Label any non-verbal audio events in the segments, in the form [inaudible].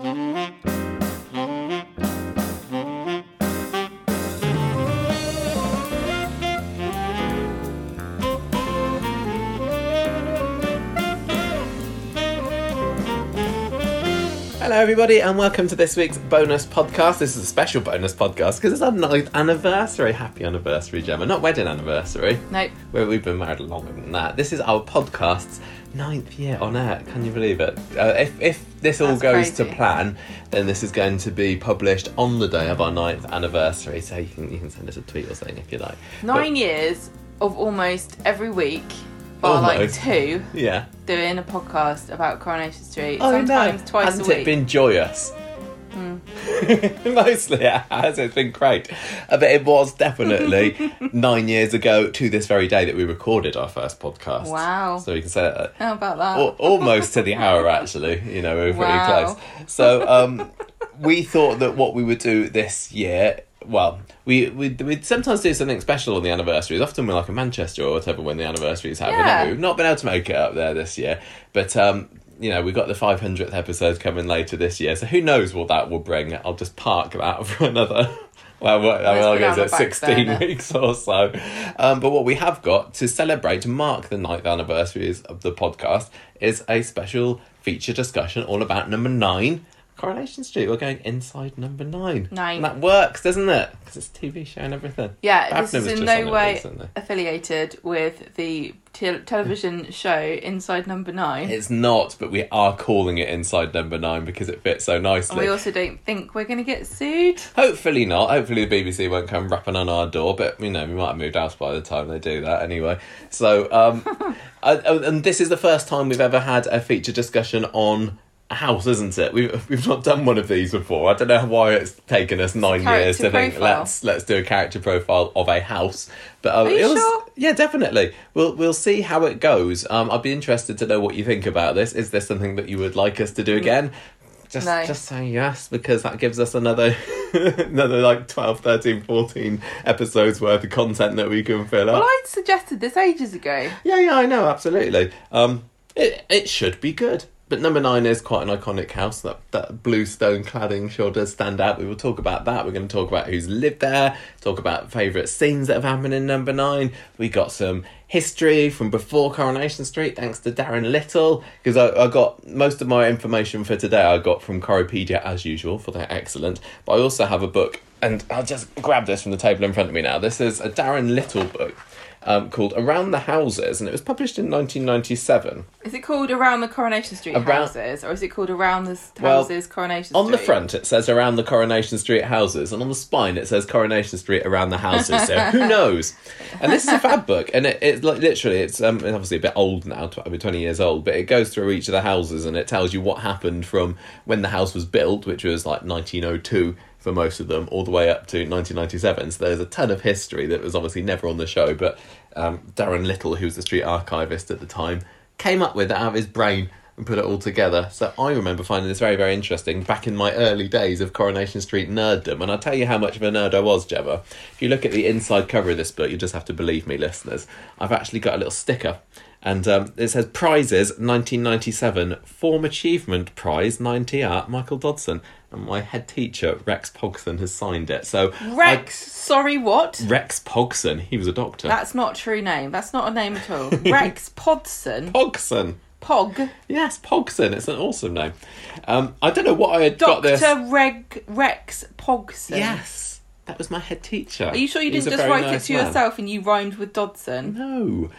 Hello, everybody, and welcome to this week's bonus podcast. This is a special bonus podcast because it's our ninth anniversary. Happy anniversary, Gemma. Not wedding anniversary. Nope. Where we've been married longer than that. This is our podcast's ninth year on air. Can you believe it? Uh, if, if this all That's goes to plan, then this is going to be published on the day of our ninth anniversary. So you can you can send us a tweet or something if you like. Nine years of almost every week, bar like two, yeah. doing a podcast about Coronation Street. Oh, sometimes no. twice Hasn't a week. Hmm. it been joyous? [laughs] Mostly it has. It's been great. Uh, But it was definitely [laughs] nine years ago to this very day that we recorded our first podcast. Wow. So we can say that How about that? al- almost to the hour, [laughs] actually. You know, we were pretty Wow. close. So um, we thought that what we would do this year. Well, we we'd, we'd sometimes do something special on the anniversaries. Often we're like in Manchester or whatever when the anniversaries happen. Yeah. We've not been able to make it up there this year, but um, you know we got the 500th episode coming later this year. So who knows what that will bring? I'll just park that [laughs] for another. Well, well, I put guess it's 16 burner. weeks or so. Um, but what we have got to celebrate, to mark the ninth anniversaries of the podcast, is a special feature discussion all about number nine, Coronation Street. We're going inside number nine. Nine. And that works, doesn't it? Because it's a TV show and everything. yeah, Daphne this is in no way recently. affiliated with the te- television [laughs] show Inside Number Nine. It's not, but we are calling it Inside Number Nine because it fits so and nicely. we also don't think we're going to get sued. Hopefully not. Hopefully the BBC won't come rapping on our door, but you know we might have moved house by the time they do that anyway. So, um, [laughs] I, and this is the first time we've ever had a feature discussion on a house, isn't it? We've we've not done one of these before. I don't know why it's taken us nine years to character think let's let's do a character profile of a house. But um, Are you it was, sure? yeah, definitely. We'll we'll see how it goes. Um, I'd be interested to know what you think about this. Is this something that you would like us to do again? Just No. just say yes because that gives us another [laughs] another like 12, 13, 14 episodes worth of content that we can fill up. Well, I suggested this ages ago. Yeah, yeah, I know, absolutely. Um, it it should be good. But number nine is quite an iconic house. That that blue stone cladding sure does stand out. We will talk about that. We're going to talk about who's lived there. Talk about favourite scenes that have happened in number nine. We got some history from before Coronation Street, thanks to Daran Little. Because I, I got most of my information for today. I got from Coropedia as usual for their excellent. But I also have a book, and I'll just grab this from the table in front of me now. This is a Daran Little book. Um, called Around the Houses, and it was published in 1997. Is it called Around the Coronation Street Around- Houses, or is it called Around the Well, Houses Coronation On Street? On the front, it says around the Coronation Street houses, and on the spine, it says Coronation Street around the houses. So who [laughs] knows? And this is a fab book, and it, it's like literally, it's um, obviously a bit old now, over twenty years old, but it goes through each of the houses and it tells you what happened from when the house was built, which was like nineteen oh two for most of them, all the way up to 1997. So there's a ton of history that was obviously never on the show, but um, Daran Little, who was the street archivist at the time, came up with it out of his brain and put it all together. So I remember finding this very, very interesting back in my early days of Coronation Street nerddom. And I'll tell you how much of a nerd I was, Gemma. If you look at the inside cover of this book, you just have to believe me, listeners. I've actually got a little sticker. And um, it says prizes 1997 Form Achievement Prize 90 Art Michael Dodson. And my head teacher, Rex Pogson, has signed it. So I- Rex, sorry, what? Rex Pogson, he was a doctor. That's not a true name. That's not a name at all. [laughs] Rex Podson. Pogson. Pog. Yes, Pogson. It's an awesome name. Um, I don't know what I had got this. Dr. this. Reg Rex Pogson. Yes, that was my head teacher. Are you sure you He's didn't just write nice it to man. yourself and you rhymed with Dodson? No.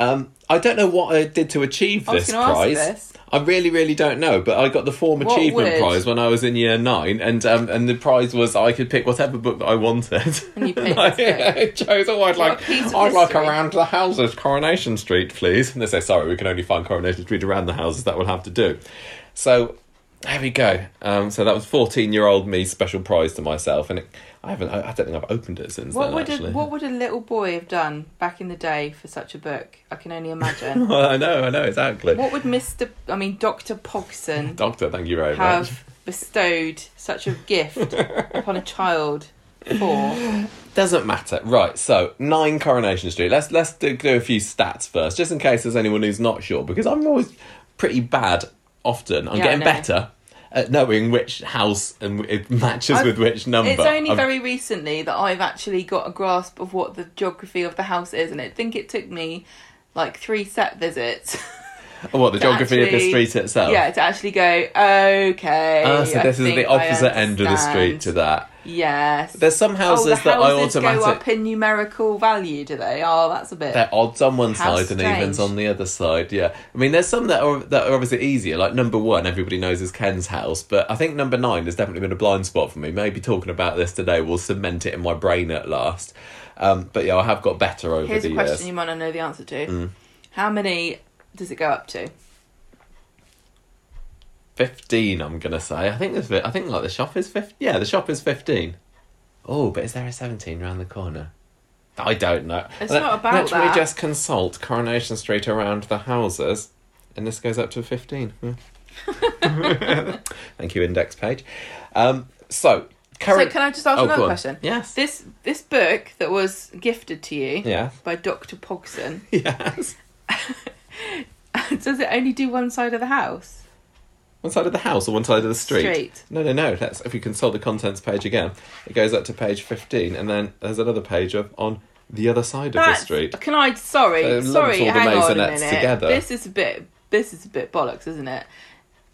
Um, I don't know what I did to achieve I was this gonna ask prize. this. I really, really don't know. But I got the Form What Achievement would? Prize when I was in year nine, and um, and the prize was I could pick whatever book that I wanted. And you [laughs] picked I this book. chose. Oh, I'd What like. piece of I'd like history. around the houses, Coronation Street, please. And they say, sorry, we can only find Coronation Street around the houses. That will have to do. So there we go. Um, so that was fourteen-year-old me special prize to myself, and it, I haven't. I, I don't think I've opened it since What then. would actually. a, what would a little boy have done back in the day for such a book? I can only [laughs] imagine. I know. I know exactly. what would Mister, I mean Doctor Pogson, [laughs] Doctor, thank you very much. have [laughs] bestowed such a gift upon a child for? Doesn't matter. Right, so nine Coronation Street. Let's let's do, do a few stats first, just in case there's anyone who's not sure, because I'm always pretty bad often. I'm Yeah, getting better. At knowing which house and it matches I've- with which number. It's only I've- very recently that I've actually got a grasp of what the geography of the house is, and I think it took me like three set visits. [laughs] what the geography of the street itself. yeah, to actually go, okay. Ah, so I this is the opposite end of the street to that. Yes. There's some houses oh, the that I houses automatic. go up in numerical value, do they? Oh, that's a bit. They're odds on one How side and evens on the other side. Yeah, I mean, there's some that are that are obviously easier. Like number one, everybody knows is Ken's house, but I think number nine has definitely been a blind spot for me. Maybe talking about this today will cement it in my brain at last. Um, but yeah, I have got better over Here's the a question years. you might not know the answer to. Mm. How many does it go up to? Fifteen, I'm gonna say. I think there's. I think like the shop is fifteen. Yeah, the shop is fifteen. Oh, but is there a seventeen around the corner? I don't know. It's Let- not about Let that. just consult Coronation Street around the houses, and this goes up to fifteen. [laughs] Thank you, index page. Um, so, current. So can I just ask Oh, another question? Yes. This this book that was gifted to you Yeah. by Dr. Pogson, [laughs] Yes. [laughs] [laughs] does it only do one side of the house? One side of the house or one side of the street? Street. No, no, no. That's if you consult the contents page again, it goes up to page fifteen, and then there's another page up on the other side of the street. Can I? Sorry, So sorry. Hang on a minute. together. This is a bit. This is a bit bollocks, isn't it?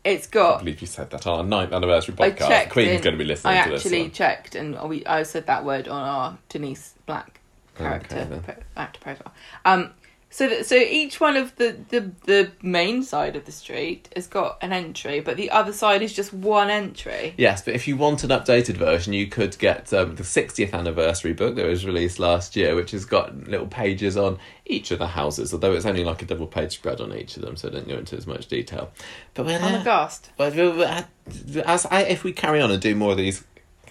It's got. I believe you said that on our ninth anniversary podcast. Queen's in- going to be listening I to this. actually checked, and we I said that word on our Denise Black character Okay, pro- actor profile. Um, so that, so each one of the, the the main side of the street has got an entry, but the other side is just one entry. Yes, but if you want an updated version, you could get um, the 60th anniversary book that was released last year, which has got little pages on each of the houses, although it's only like a double page spread on each of them, so I don't go into as much detail. But we're, I'm aghast. But as I, if we carry on and do more of these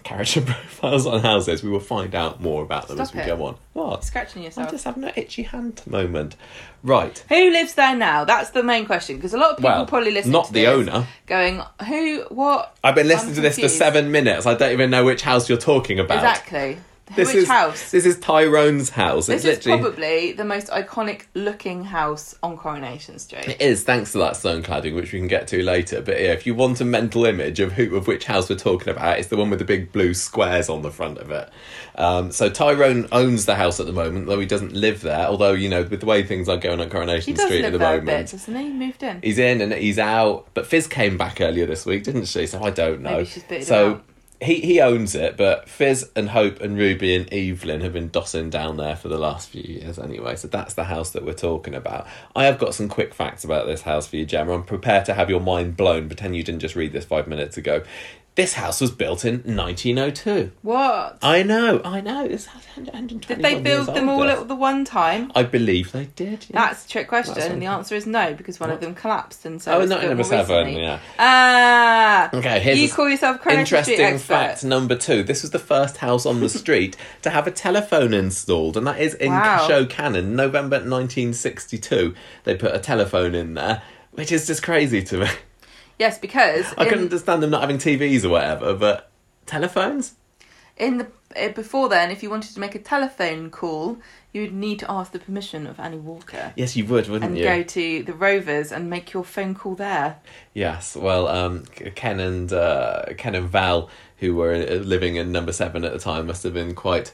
character [laughs] profiles on houses, we will find out more about them as we it. go on. What? Scratching yourself. I'm just having an itchy hand moment. Right. Who lives there now? That's the main question because a lot of people Well, probably listen. To this. Not to the owner. Going, who? What? I've been listening I'm to this for seven minutes. I don't even know which house you're talking about. Exactly. This Which is house? This is Tyrone's house. This it's is probably the most iconic looking house on Coronation Street. It is, thanks to that stone cladding, which we can get to later. But yeah, if you want a mental image of who of which house we're talking about, it's the one with the big blue squares on the front of it. Um, so Tyrone owns the house at the moment, though he doesn't live there. Although you know, with the way things are going on Coronation Street at the moment, bit, doesn't he? Moved in. he's in and he's out. But Fizz came back earlier this week, didn't she? So I don't know. Maybe she's bitted him so. out. He, he owns it, but Fizz and Hope and Ruby and Evelyn have been dossing down there for the last few years anyway. So that's the house that we're talking about. I have got some quick facts about this house for you, Gemma. I'm prepared to have your mind blown. Pretend you didn't just read this five minutes ago. This house was built in 1902. What? I know, I know. This house is 121 Did they build them all at the one time? I believe they did. yeah. That's a trick question, That's and the answer is no because one of them collapsed, and so Oh, not number seven. recently. Yeah. Ah. Okay, here's you call yourself a Coronation Street Interesting expert. fact number two. This was the first house on the [laughs] street to have a telephone installed, and that is in Wow. Show Canon, November 1962. They put a telephone in there, which is just crazy to me. [laughs] Yes, because I can in, understand them not having TVs or whatever, but telephones? in the eh, before then, if you wanted to make a telephone call, you would need to ask the permission of Annie Walker. Yes, you would, wouldn't and you? go to the Rovers and make your phone call there. Yes, well, um, Ken and uh, Ken and Val, who were uh, living in number seven at the time, must have been quite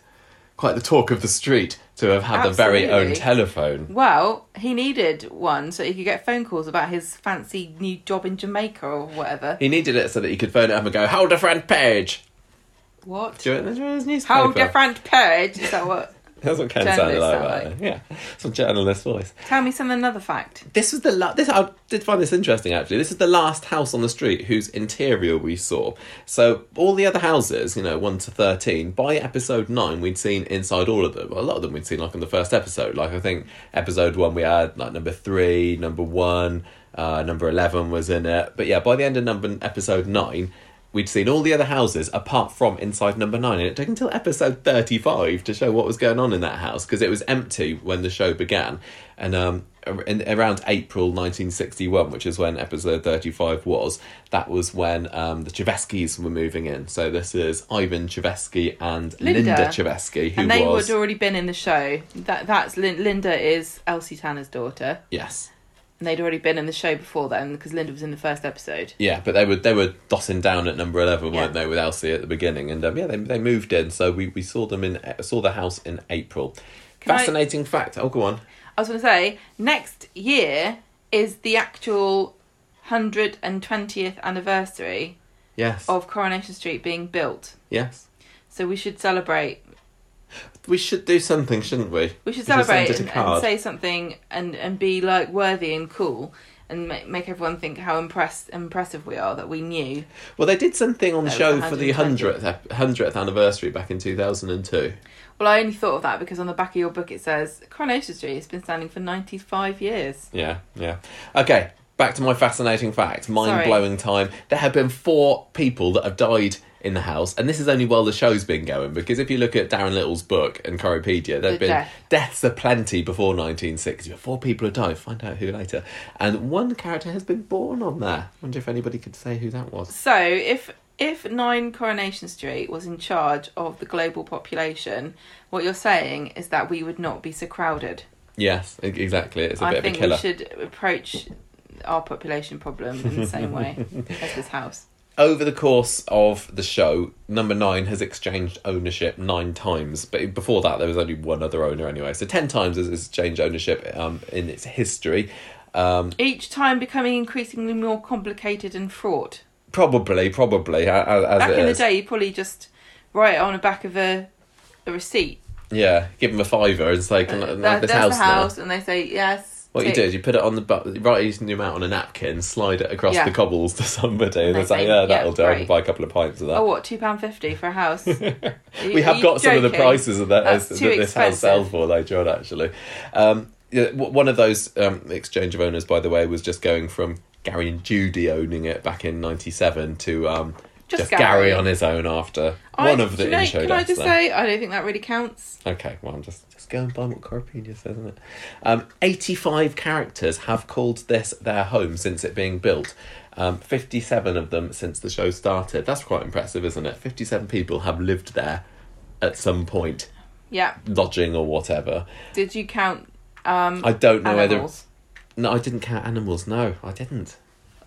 quite the talk of the street to have had their very own telephone. Well, he needed one so he could get phone calls about his fancy new job in Jamaica or whatever. He needed it so that he could phone it up and go, "Hold a front page." What? Do it in his newspaper. How different page? Is that what? That's what Ken sounded like. sound that. Yeah, it's a journalist voice. Tell me some another fact. This was the la- this. I did find this interesting actually. This is the last house on the street whose interior we saw. So all the other houses, you know, one to thirteen, by episode nine, we'd seen inside all of them. A lot of them we'd seen like in the first episode. Like I think episode one we had like number three, number one, uh, number eleven was in it. But yeah, by the end of number episode nine. We'd seen all the other houses apart from inside number nine, and it took until episode thirty-five to show what was going on in that house because it was empty when the show began, and um, in, around April nineteen sixty-one, which is when episode thirty-five was, that was when um, the Cheveskis were moving in. So this is Ivan Cheveski and Linda, Linda. Cheveski, who and they was would already been in the show. That that's Lin- Linda is Elsie Tanner's daughter. yes, And they'd already been in the show before then because Linda was in the first episode. Yeah, but they were they were dotting down at number eleven, weren't Yeah. they, with Elsie at the beginning? And um, yeah, they they moved in, so we, we saw them in saw the house in April. Can I- Fascinating fact. Oh, go on. I was going to say, next year is the actual 120th anniversary Yes. of Coronation Street being built. Yes. So we should celebrate. We should do something, shouldn't we? We should celebrate and, and say something and, and be like worthy and cool and make, make everyone think how impressed impressive we are that we knew. Well, they did something on the show for the hundredth hundredth anniversary back in two thousand and two. Well, I only thought of that because on the back of your book it says Coronation Street has been standing for 95 years. Yeah, yeah. Okay, back to my fascinating fact. Mind blowing time. There have been four people that have died in the house, and this is only while the show's been going. Because if you look at Daran Little's book and Coropedia, there've The been death. deaths aplenty before 1960. But four people have died. Find out who later. And one character has been born on there. Wonder if anybody could say who that was. So if if Nine Coronation Street was in charge of the global population, what you're saying is that we would not be so crowded. Yes, exactly. It's a I bit of a think we should approach our population problem in the same way [laughs] as this house. Over the course of the show, number nine has exchanged ownership nine times. But before that, there was only one other owner anyway. So ten times has it's changed ownership um, in its history. Um, Each time becoming increasingly more complicated and fraught. probably, probably a- a- as, Back in the day, you probably just write it on the back of a a receipt. Yeah, give them a fiver and say, "Can I have this that's house, the now?" house, and they say yes. What you do is you put it on the bu- write the amount on a napkin, slide it across Yeah. the cobbles to somebody, and they say, "Yeah, "Yeah, that'll do. I can great." buy a couple of pints of that." Oh, what two pound fifty for a house? [laughs] We have got some of the prices of that, That's as, too that this house expensive. sells for later on. Actually, um, yeah, w- one of those um, exchange of owners, by the way, was just going from Gary and Judy owning it back in '97 to um, Just just, Gary. Gary. on his own after I- one of the know, intro Can I just say, I don't think that really counts. Okay, well, I'm just just going by what Coropedia says, isn't it? Um, 85 characters have called this their home since it being built. Um, 57 of them since the show started. That's quite impressive, isn't it? 57 people have lived there at some point, Yeah. lodging or whatever. Did you count um, I don't know whether. animals? No, I didn't count animals. No, I didn't.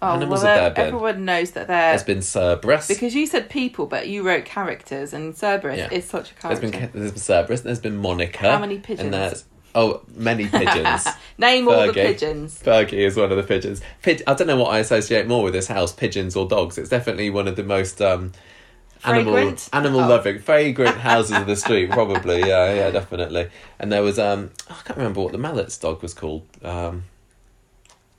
Oh, animals well, have there been. everyone knows that There's been Cerberus. because you said people, but you wrote characters, and Cerberus Yeah. is such a there's character. been there's been Cerberus. And there's been Monica. How many pigeons? And there's oh, many [laughs] pigeons. Name all the pigeons. Fergie is one of the pigeons. Pid- I don't know what I associate more with this house, pigeons or dogs. It's definitely one of the most um, animal animal Oh. loving, fragrant [laughs] houses of the street. Probably, yeah, yeah, definitely. And there was um, I can't remember what the Mallett's dog was called. Um,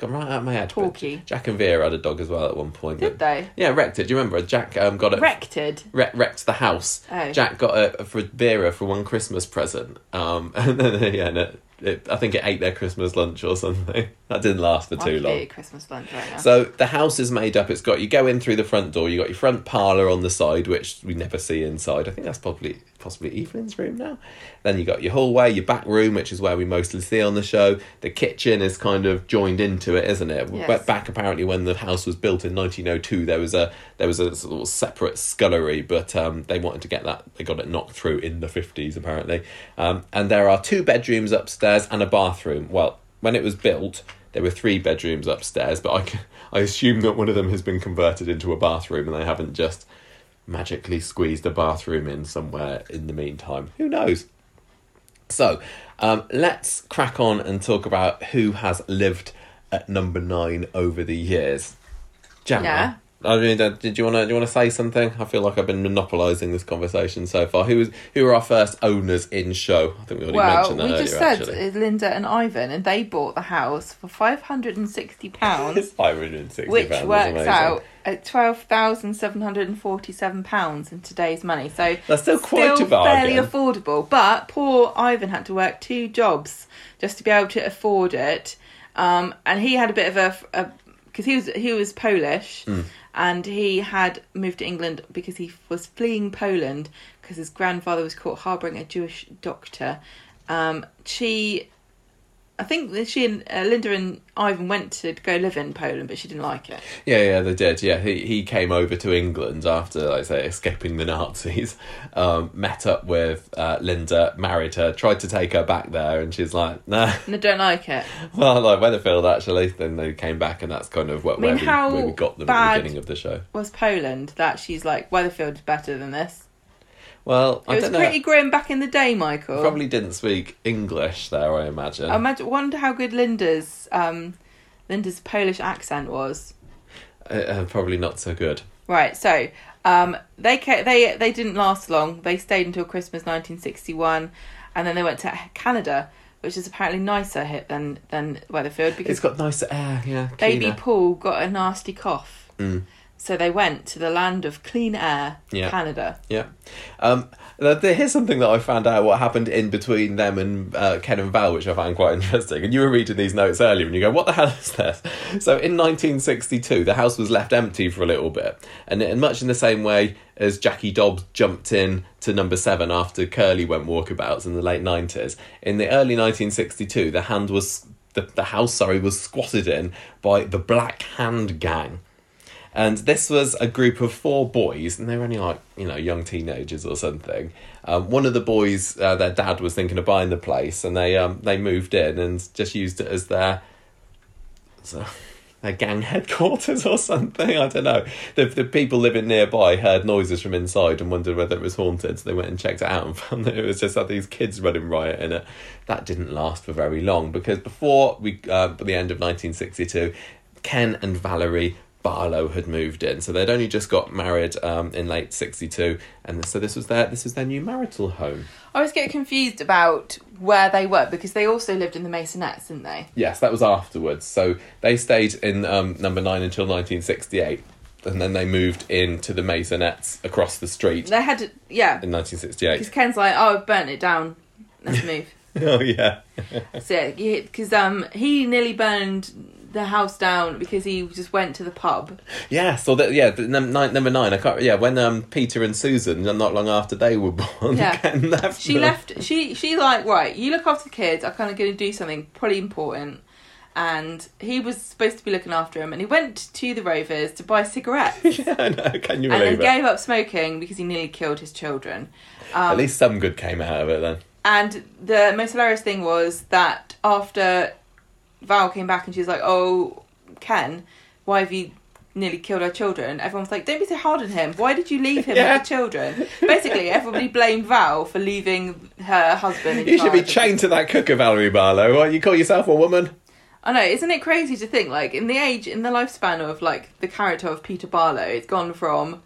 gone right out of my head. but Jack and Vera had a dog as well at one point. Did they? Yeah, wrecked it. Do you remember? Jack um, got it. Rected. Wre- wrecked the house. Oh. Jack got it for Vera for one Christmas present. Um, [laughs] and then yeah, and it, it, I think it ate their Christmas lunch or something. [laughs] That didn't last for I too long. Christmas lunch right now. So the house is made up. It's got you go in through the front door. You got your front parlor on the side, which we never see inside. I think that's probably possibly Evelyn's room now. Then you got your hallway, your back room, which is where we mostly see on the show. The kitchen is kind of joined into it, isn't it? Yes. But back apparently when the house was built in 1902, there was a there was a sort of separate scullery, but um, they wanted to get that. They got it knocked through in the 50s apparently. Um, and there are two bedrooms upstairs and a bathroom. Well, when it was built, there were three bedrooms upstairs, but I, I assume that one of them has been converted into a bathroom and they haven't just magically squeezed a bathroom in somewhere in the meantime. Who knows? So, um, let's crack on and talk about who has lived at number nine over the years. Gemma, Yeah. I mean, did you want to do you want to say something? I feel like I've been monopolising this conversation so far. Who was who were our first owners in show? I think we already well, mentioned that we earlier. just said actually. uh, Linda and Ivan, and they bought the house for five hundred and sixty pounds, [laughs] Five hundred and sixty which works amazing. out at twelve thousand seven hundred and forty-seven pounds in today's money. So That's still quite a fairly affordable. But poor Ivan had to work two jobs just to be able to afford it, um, and he had a bit of a because he was he was Polish. Hmm. And he had moved to England because he was fleeing Poland because his grandfather was caught harbouring a Jewish doctor. Um, she I think that she and uh, Linda and Ivan went to go live in Poland, but she didn't like it. Yeah, yeah, they did. Yeah, he he came over to England after, like I say, escaping the Nazis. [laughs] Um, met up with uh, Linda, married her, tried to take her back there, and she's like, "Nah." And I don't like it. [laughs] Well, like Weatherfield actually. Then they came back, and that's kind of what I mean, where, we, where we got them at the beginning of the show. Was Poland that she's like Weatherfield's better than this? Well, I It was don't know. pretty grim back in the day, Michael. Probably didn't speak English there, I imagine. I imagine, wonder how good Linda's um, Linda's Polish accent was. Uh, uh, probably not so good. Right, so um, they ca- they they didn't last long. They stayed until Christmas 1961, and then they went to Canada, which is apparently nicer hit than than Weatherfield because It's got nicer air, yeah. baby. Paul got a nasty cough. Mm. So they went to the land of clean air, Yeah. Canada. Yeah. Um, here's something that I found out what happened in between them and uh, Ken and Val, which I found quite [laughs] interesting. And you were reading these notes earlier and you go, what the hell is this? So in 1962, the house was left empty for a little bit. And in much in the same way as Jackie Dobbs jumped in to number seven after Curly went walkabouts in the late 90s, in the early 1962, the hand was. The, the house, sorry, was squatted in by the Black Hand Gang. And this was a group of four boys, and they were only like, you know, young teenagers or something. Um, one of the boys, uh, their dad was thinking of buying the place, and they um, they moved in and just used it as their so, their gang [laughs] headquarters or something. I don't know. The the people living nearby heard noises from inside and wondered whether it was haunted, so they went and checked it out and [laughs] found that it was just had these kids running riot in it. That didn't last for very long because before we uh, by the end of 1962, Ken and Valerie Barlow had moved in, so they'd only just got married um, in late '62, and so this was their this was their new marital home. I always get confused about where they were because they also lived in the Maisonettes, didn't they? Yes, that was afterwards. So they stayed in um, number nine until 1968, and then they moved into the Maisonettes across the street They had, to, yeah. in 1968. Because Ken's like, oh, I've burnt it down. Let's [laughs] move. oh yeah, so yeah, because um, he nearly burned the house down because he just went to the pub. yeah. So that yeah, the, num- nine, number nine. I can't. Yeah, when um, Peter and Susan, not long after they were [laughs] born, Yeah. Left. She them. left. She she's like, right, you look after the kids. I'm kind of going to do something pretty important. And he was supposed to be looking after him, and he went to the Rovers to buy cigarettes, [laughs] yeah, I know. Can you and then believe gave up smoking because he nearly killed his children. Um, At least some good came out of it then. And the most hilarious thing was that after Val came back and she was like, "Oh, Ken, why have you nearly killed our children?" Everyone was like, "Don't be so hard on him. Why did you leave him Yeah. with the children?" Basically, everybody blamed Val for leaving her husband. You should be chained to that cooker, Valerie Barlow. What, you call yourself a woman? I know, isn't it crazy to think like in the age, in the lifespan of like the character of Peter Barlow, it's gone from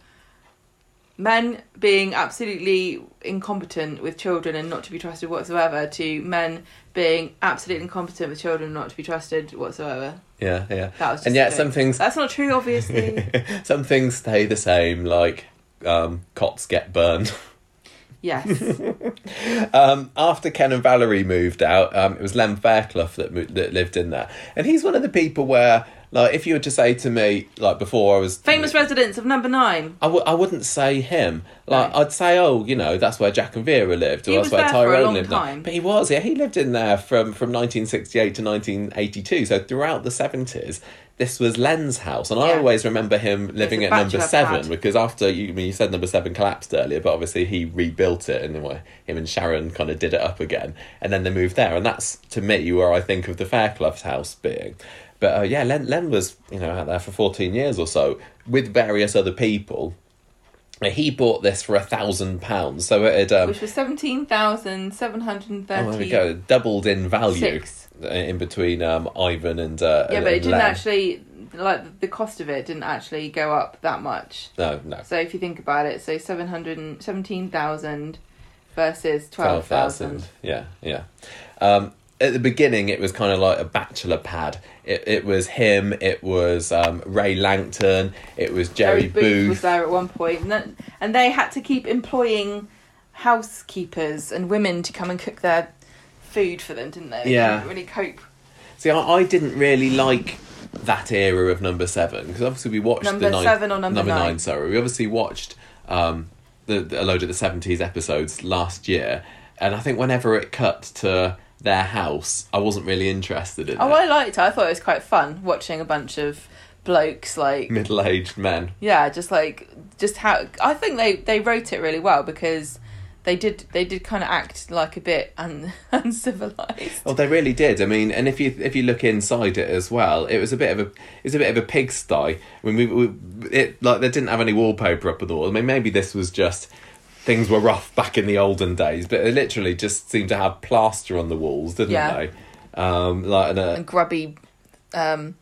men being absolutely incompetent with children and not to be trusted whatsoever to men being absolutely incompetent with children and not to be trusted whatsoever. Yeah, yeah. That was just and yet some things That's not true, obviously. [laughs] some things stay the same, like um, cots get burned. yes. [laughs] Um, after Ken and Valerie moved out, um, it was Len Fairclough that mo- that lived in there, and he's one of the people where, like, if you were to say to me, like before I was Famous residents of number nine. I w- I wouldn't say him. Like. I'd say, oh, you know, that's where Jack and Vera lived, or He that's was where there for a Tyrone long lived. time. But he was, yeah, he lived in there from from 1968 to 1982. So throughout the 70s, this was Len's house, and I Yeah. always remember him living at number bachelor seven pad. because after you, I mean, you said number seven collapsed earlier, but obviously he rebuilt it, and then him and Sharon kind of did it up again, and then they moved there, and that's to me where I think of the Fairclough's house being. But uh, yeah, Len, Len was you know out there for 14 years or so with various other people. He bought this for a thousand pounds, so it um, Which was seventeen thousand seven hundred and oh, there we go, doubled in value Six. in between um, Ivan and uh, Yeah, and- but it didn't Len. actually like the cost of it didn't actually go up that much. No, no, So if you think about it, so seven hundred seventeen thousand versus twelve thousand. Yeah, yeah. Um, at the beginning, it was kind of like a bachelor pad. It it was him. It was um, Ray Langton. It was Jerry, Booth. was there at one point, and, that, and they had to keep employing housekeepers and women to come and cook their food for them, didn't they? They Yeah. couldn't really cope. See, I, I didn't really like that era of number seven because obviously we watched Number nine, seven or number nine? Sorry, we obviously watched um, the, the a load of the seventies episodes last year, and I think whenever it cut to their house, I wasn't really interested in Oh, it. I liked it. I thought it was quite fun watching a bunch of blokes like Middle-aged men. yeah, just like just how I think they they wrote it really well because they did they did kind of act like a bit un, [laughs] uncivilized. Well, they really did. I mean, and if you if you look inside it as well, it was a bit of a it's a bit of a pigsty. I mean, we, we it like they didn't have any wallpaper up at all. I mean, maybe this was just things were rough back in the olden days, but it literally just seemed to have plaster on the walls, didn't Yeah. they? Um, like and, uh, and grubby um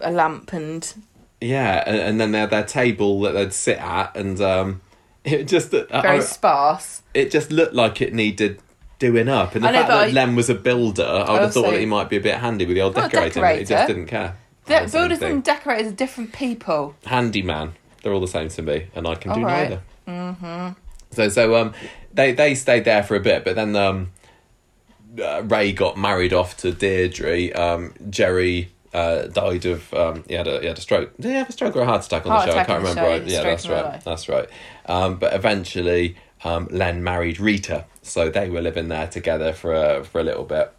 a lamp and yeah, and, and then had their table that they'd sit at, and um, [laughs] it just very I- sparse. it just looked like it needed doing up. And the know, fact that I- Len was a builder, I would have thought that he might be a bit handy with the old Not a decorating, but he just didn't care. De- builders and decorators are different people. handyman. They're all the same to me, and I can do right. neither. Mm-hmm. So so um they they stayed there for a bit, but then um uh, Ray got married off to Deirdre. Um, Jerry uh, died of um he had a he had a stroke. Did he have a stroke or a heart attack on Heart the show? I can't remember. show, yeah, that's right. life. That's right. Um, but eventually um Len married Rita, so they were living there together for a for a little bit.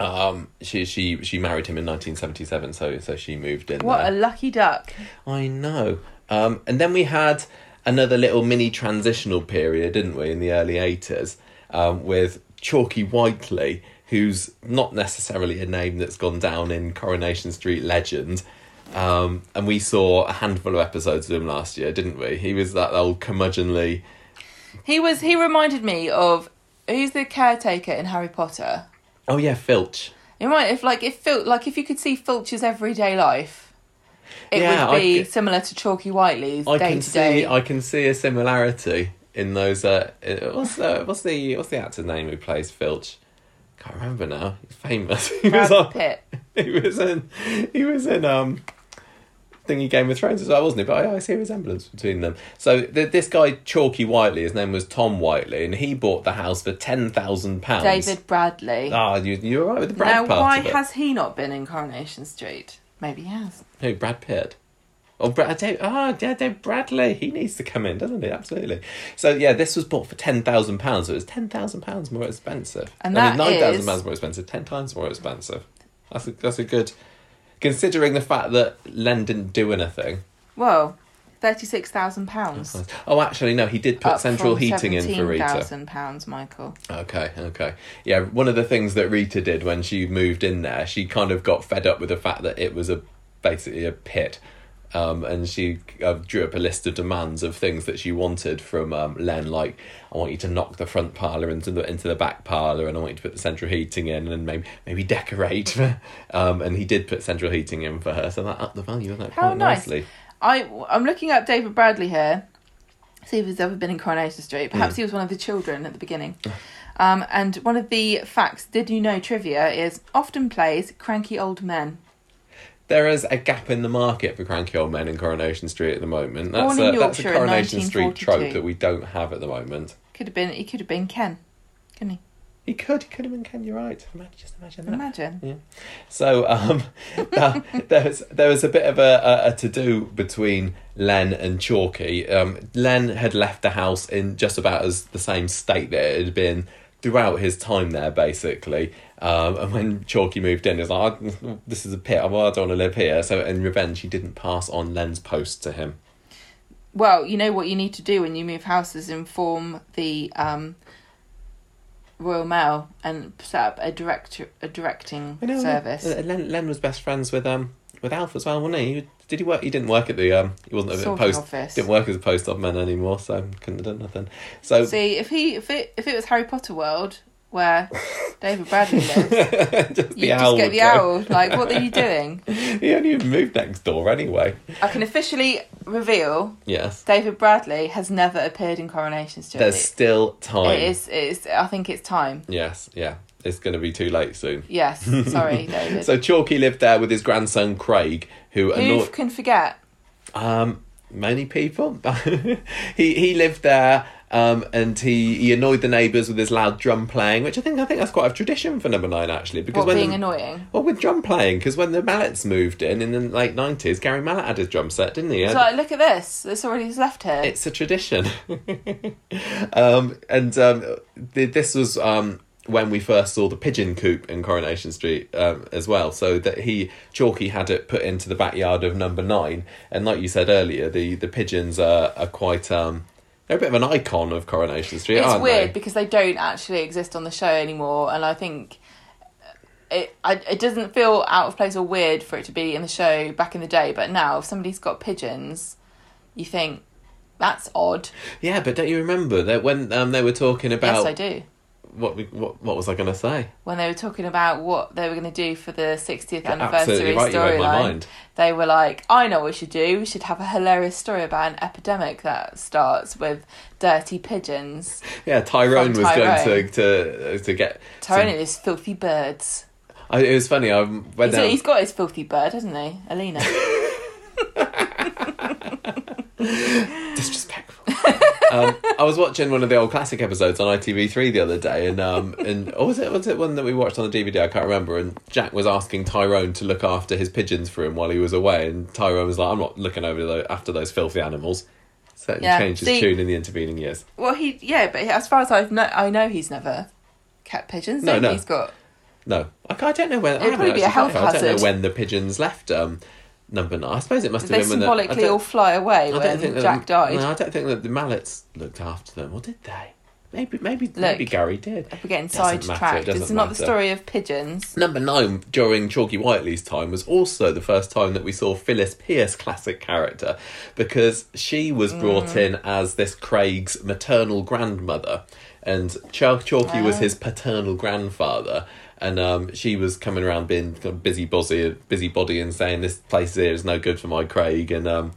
Um, she she she married him in nineteen seventy seven, so so she moved in. What there. a lucky duck. I know. Um, and then we had another little mini transitional period, didn't we, in the early 80s, um, with Chalky Whiteley, who's not necessarily a name that's gone down in Coronation Street legend. Um, and we saw a handful of episodes of him last year, didn't we? He was that old curmudgeonly. He was he reminded me of who's the caretaker in Harry Potter? Oh, yeah, Filch. You might if like if Filch like if you could see Filch's everyday life, it Yeah, would be c- similar to Chalky Whiteley's I day can to day. see. I can see a similarity in those. Uh, uh, what's uh, what's the what's the actor's name who plays Filch? Can't remember now. He's famous. [laughs] He was Brad on- Pitt. [laughs] he was in he was in um thingy Game of Thrones as well, wasn't he? But I, I see a resemblance between them. So th- this guy Chalky Whiteley, his name was Tom Whiteley, and he bought the house for ten thousand pounds. David Bradley. Ah, you you're right with the Brad now, why has he not been in Coronation Street? Maybe he has. Who Brad Pitt? Oh, Brad, Dave, oh, yeah, Dave Bradley. He needs to come in, doesn't he? Absolutely. So yeah, this was bought for ten thousand pounds. So it was ten thousand pounds more expensive. And I mean, that nine thousand is- pounds more expensive. Ten times more expensive. That's a, that's a good. Considering the fact that Len didn't do anything. Well, thirty-six thousand pounds. Oh, actually, no. He did put central heating in for Rita. Thousand pounds, Michael. Okay, okay. Yeah, one of the things that Rita did when she moved in there, she kind of got fed up with the fact that it was a basically a pit. Um, and she uh, drew up a list of demands of things that she wanted from um, Len, like I want you to knock the front parlor into the into the back parlor, and I want you to put the central heating in, and maybe maybe decorate. [laughs] um, and he did put central heating in for her, so that upped the value of that How quite nice. nicely. I I'm looking up David Bradley here. See if he's ever been in Coronation Street. Perhaps Mm. he was one of the children at the beginning. Um, and one of the facts, did you know trivia, is often plays cranky old men. There is a gap in the market for cranky old men in Coronation Street at the moment. That's Born in a, that's a Coronation Street trope that we don't have at the moment. Could have been he could have been Ken. Couldn't he? He could, he could have been Ken. You're right. Imagine, just imagine that. Imagine. So um, [laughs] that- there was there was a bit of a, a, a to do between Len and Chalky. Um, Len had left the house in just about as the same state that it had been throughout his time there, basically. Um, and when Chalky moved in, he was like, "Oh, "This is a pit. I don't want to live here." So in revenge, he didn't pass on Len's post to him. Well, you know what you need to do when you move houses: inform the um, Royal Mail and set up a director a directing I know, service. uh, Len, Len was best friends with um with Alf as well, wasn't he? Did he work? He didn't work at the um. He wasn't Sorting post. office. Didn't work as a post office man anymore, so couldn't have done nothing. So See, if he if it if it was Harry Potter world where David Bradley lives, [laughs] just you just get the owl. Like, what are you doing? [laughs] He only moved next door anyway. I can officially reveal Yes. David Bradley has never appeared in Coronation Street. There's still time. it is. It is. I think it's time. Yes, yeah. It's going to be too late soon. Yes. [laughs] Sorry, David. So Chalky lived there with his grandson Craig, who Who annoyed can forget? um many people. he he lived there. Um, and he, he annoyed the neighbours with his loud drum playing, which I think I think that's quite a tradition for number nine actually. Because What when being the, annoying? Well, with drum playing, because when the Malletts moved in in the late nineties, Gary Mallett had his drum set, didn't he? It's like, look at this. This already left here. It's a tradition. [laughs] um, and um, th- this was um, when we first saw the pigeon coop in Coronation Street um, as well. So that he Chalky had it put into the backyard of Number Nine, and like you said earlier, the the pigeons are are quite um they're a bit of an icon of Coronation Street. it's aren't weird they? because they don't actually exist on the show anymore, and I think it I, it doesn't feel out of place or weird for it to be in the show back in the day. But now, if somebody's got pigeons, you think that's odd. Yeah, but don't you remember that when um, they were talking about? yes, I do. What we what what was I going to say? When they were talking about what they were going to do for the 60th Yeah, anniversary right, you read my storyline, they were like, "I know what we should do. We should have a hilarious story about an epidemic that starts with dirty pigeons." [laughs] Yeah, Tyrone From was going to to to get. Tyrone some- and his filthy birds. I, it was funny. I went He's, down. he's got his filthy bird, hasn't he, Alina? [laughs] [laughs] disrespectful. [laughs] um, I was watching one of the old classic episodes on ITV3 the other day, and um, and or was it was it one that we watched on the DVD? I can't remember. And Jack was asking Tyrone to look after his pigeons for him while he was away, and Tyrone was like, "I'm not looking over the, after those filthy animals." Certainly Yeah, changed his see- tune in the intervening years. well, he yeah, but as far as I've no, I know he's never kept pigeons. No, No. He's got No, I, I don't know when. It'd probably be a health checked. I don't know when the pigeons left um, number nine. I suppose it must have they been when the, symbolically don't- all fly away I don't think that Jack the, died. No, I don't think that the Malletts looked after them, or did they? Maybe, maybe, maybe Gary did. We're getting Doesn't matter, it sidetracked. It's not the story of pigeons. Number nine during Chalky Whiteley's time was also the first time that we saw Phyllis Pierce classic character because she was brought Mm. in as this Craig's maternal grandmother and Ch- Chalky was Ah. his paternal grandfather. And um, she was coming around being kind of busy, busy, busybody, and saying this place here is no good for my Craig. And um,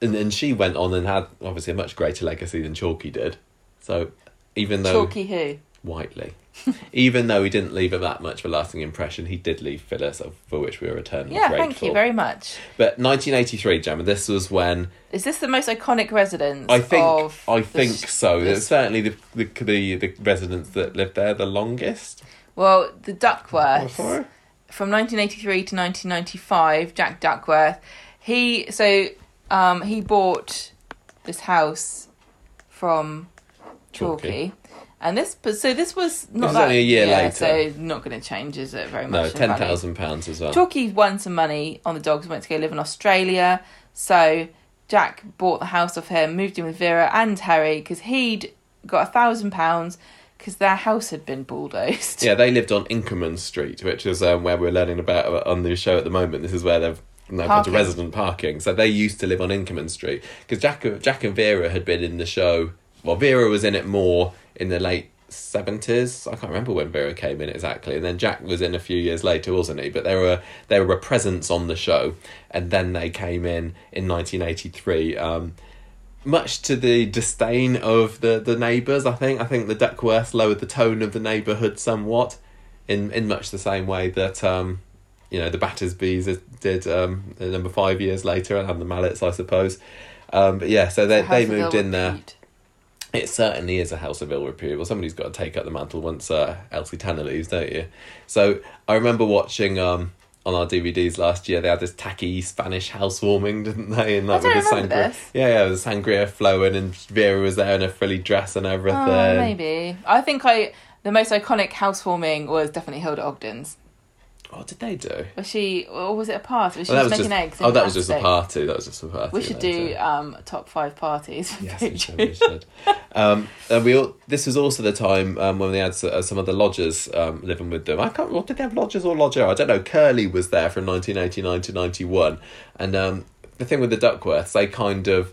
and then she went on and had obviously a much greater legacy than Chalky did. So even though Chalky who? Whiteley. [laughs] Even though he didn't leave her that much of a lasting impression, he did leave Phyllis, for which we were eternally Yeah, grateful. thank you very much. But 1983, Gemma, this was when Is this the most iconic residence? I think of I think so. It's certainly the, the the the residents that lived there the longest. Well, the Duckworths. Before? from 1983 to 1995, Jack Duckworth. He so um, he bought this house from Chalky. And this but so this was not was that, only a year yeah, later. so not going to change, is it very much? in ten thousand pounds as well. Chalky won some money on the dogs, went to go live in Australia. So Jack bought the house off him, moved in with Vera and Harry because he'd got a thousand pounds because their house had been bulldozed. Yeah, they lived on Inkerman Street, which is um, where we're learning about on the show at the moment. This is where they've now gone to resident parking. So they used to live on Inkerman Street because Jack, Jack and Vera had been in the show. Well, Vera was in it more in the late seventies. I can't remember when Vera came in exactly, and then Jack was in a few years later, wasn't he? But they were they were a presence on the show, and then they came in in nineteen eighty three. Um, much to the disdain of the, the neighbours, I think. I think the Duckworth lowered the tone of the neighbourhood somewhat, in in much the same way that um, you know the Battersbys did um, number five years later, and the Malletts, I suppose. Um, but yeah, so they they moved in there. It certainly is a house of ill repute. Well, somebody's got to take up the mantle once uh, Elsie Tanner leaves, don't you? So I remember watching um, on our DVDs last year. They had this tacky Spanish housewarming, [laughs] didn't they? And like with the sangria, this. yeah, yeah, the sangria flowing, and Vera was there in a frilly dress and oh, everything. Oh, maybe. I think I the most iconic housewarming was definitely Hilda Ogden's. What did they do? Was she, or was it a party? Was she just was making just, eggs? oh, that was just a party. That was just a party. We should later. do um, top five parties. Yes, we should. We should. um, and we all, this was also the time um, when they had uh, some of the lodgers um, living with them. I can't. What did they have lodgers or lodger? I don't know. Curly was there from nineteen eighty nine to ninety one, and um, the thing with the Duckworths, they kind of.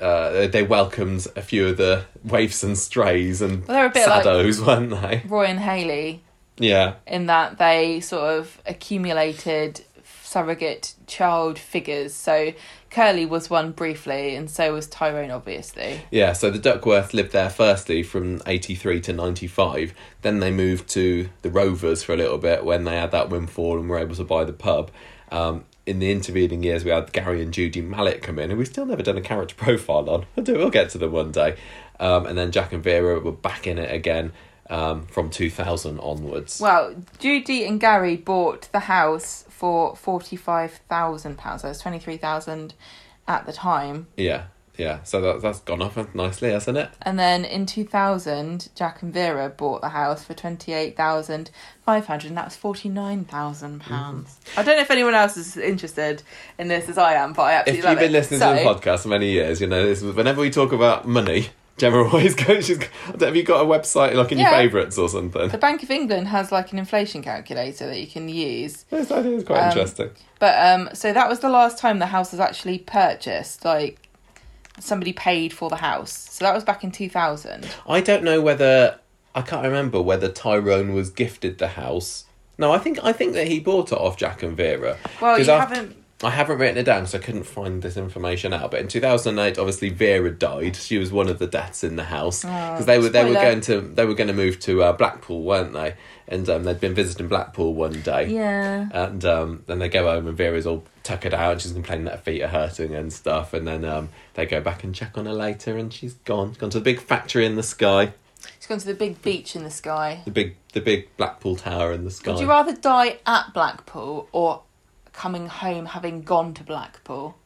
Uh, they welcomed a few of the waifs and strays and Well, they were a bit like- saddos, weren't they? Roy and Hayley, Yeah, in that they sort of accumulated surrogate child figures. So Curly was one briefly, and so was Tyrone, obviously. Yeah, so the Duckworth lived there firstly from 83 to 95. Then they moved to the Rovers for a little bit when they had that windfall and were able to buy the pub. Um, in the intervening years, we had Gary and Judy Mallett come in, and we've still never done a character [laughs] profile on. We'll, do, we'll get to them one day. Um, and then Jack and Vera were back in it again um, from 2000 onwards. Well, Judy and Gary bought the house for forty-five thousand pounds. So it's twenty-three thousand at the time. yeah. yeah, so that, that's gone off nicely, hasn't it? And then in 2000, Jack and Vera bought the house for 28,500 and that was 49,000 pounds. I don't know if anyone else is interested in this as I am, but I absolutely If you've been it. listening so, to the podcast for many years, you know, this, whenever we talk about money, Gemma always goes, she's, have you got a website like in your favourites or something? The Bank of England has like an inflation calculator that you can use. This idea is quite Um, interesting. But um so that was the last time the house was actually purchased, like somebody paid for the house. So that was back in 2000. I don't know whether I can't remember whether Tyrone was gifted the house. No, I think I think that he bought it off Jack and Vera. Well, 'Cause you I- haven't I haven't written it down because I couldn't find this information out. But in two thousand eight, obviously Vera died. She was one of the deaths in the house because they were they were going to they were going to move to uh, Blackpool, weren't they? And um, they'd been visiting Blackpool one day. Yeah. And um, then they go home and Vera's all tuckered out and she's complaining that her feet are hurting and stuff. And then um, they go back and check on her later and she's gone. Gone to the big factory in the sky. She's gone to the big beach in the sky. The big the big Blackpool Tower in the sky. Would you rather die at Blackpool or coming home having gone to Blackpool?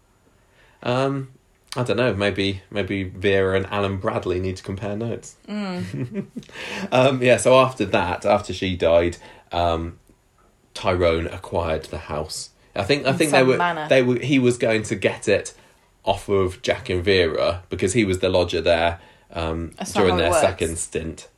Um, I don't know. Maybe maybe Vera and Alan Bradley need to compare notes. [laughs] um, yeah. So after that, after she died, um, Tyrone acquired the house. I think I think they were manner. they were he was going to get it off of Jack and Vera because he was the lodger there um, during their second stint.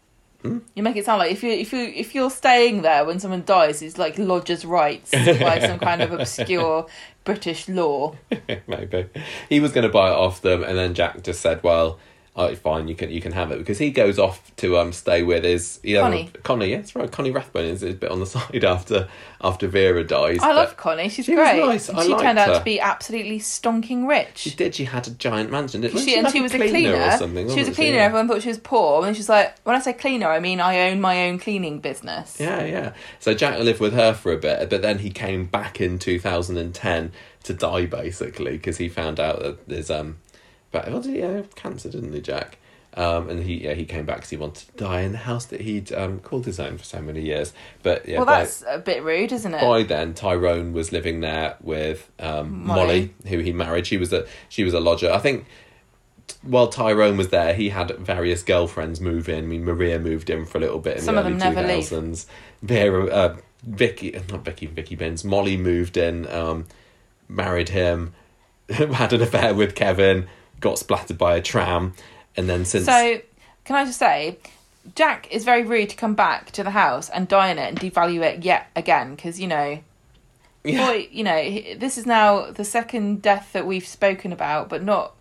You make it sound like if you if you if you're staying there when someone dies, it's like lodger's rights by [laughs] some kind of obscure British law. [laughs] Maybe he was going to buy it off them, and then Jack just said, "Well, oh, fine, you can you can have it," because he goes off to um stay with his yeah, Connie. Connie, yeah, that's right. Connie Rathbone is, a bit on the [laughs] side after after Vera dies. I love Connie. She's She great. nice. I she turned out her. to be absolutely stonking rich. She did. She had a giant mansion. Didn't She, she? and like she was a cleaner. or something. she was a cleaner. Yeah. Everyone thought she was poor, and she's like, when I say cleaner, I mean I own my own cleaning business. Yeah, yeah. So Jack lived with her for a bit, but then he came back in 2010 to die basically because he found out that there's um, but what did he have cancer, didn't he, Jack? Um, and he yeah he came back because he wanted to die in the house that he'd um called his own for so many years. But yeah, well, by, that's a bit rude, isn't it? by then Tyrone was living there with um, Molly. Molly. who he married. She was a she was a lodger. I think while Tyrone was there, he had various girlfriends move in. I mean, Maria moved in for a little bit in Some the of early them never two thousands. Vera, uh, Vicky, not Vicky, Vicky Bins. Molly moved in, um, married him, [laughs] had an affair with Kevin, got splattered by a tram, and then since So, can I just say, Jack is very rude to come back to the house and die in it and devalue it yet again because you know, Yeah. boy, you know, this is now the second death that we've spoken about, but not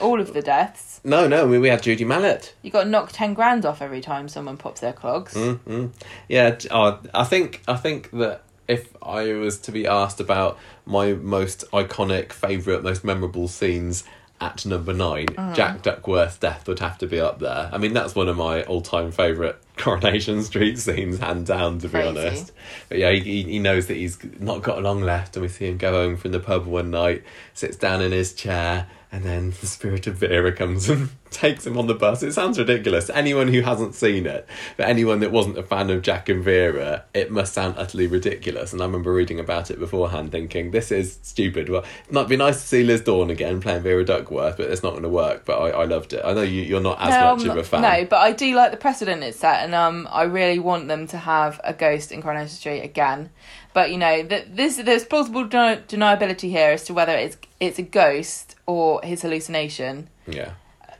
all of the deaths. no, no, we, we had Judy Mallett. You got to knock ten grand off every time someone pops their clogs. Mm, Yeah, uh, I think I think that if I was to be asked about my most iconic, favourite, most memorable scenes at number 9 Mm. Jack Duckworth's death would have to be up there. I mean, that's one of my all-time favourite [laughs] Coronation Street scenes, hand down, to be Crazy. honest. But yeah, he, he- he knows that he's not got long left, and we see him go home from the pub one night, sits down in his chair, and then the spirit of Vera comes and [laughs] takes him on the bus. It sounds ridiculous. Anyone who hasn't seen it, but anyone that wasn't a fan of Jack and Vera, it must sound utterly ridiculous. And I remember reading about it beforehand, thinking this is stupid. Well, it might be nice to see Liz Dawn again playing Vera Duckworth, but it's not going to work. But I, I loved it. I know you, you're not as No, much I'm of a fan. No, but I do like the precedent it's set, and um, I really want them to have a ghost in Coronation Street again. But you know, that this there's plausible deni- deniability here as to whether it's it's a ghost or his hallucination. Yeah.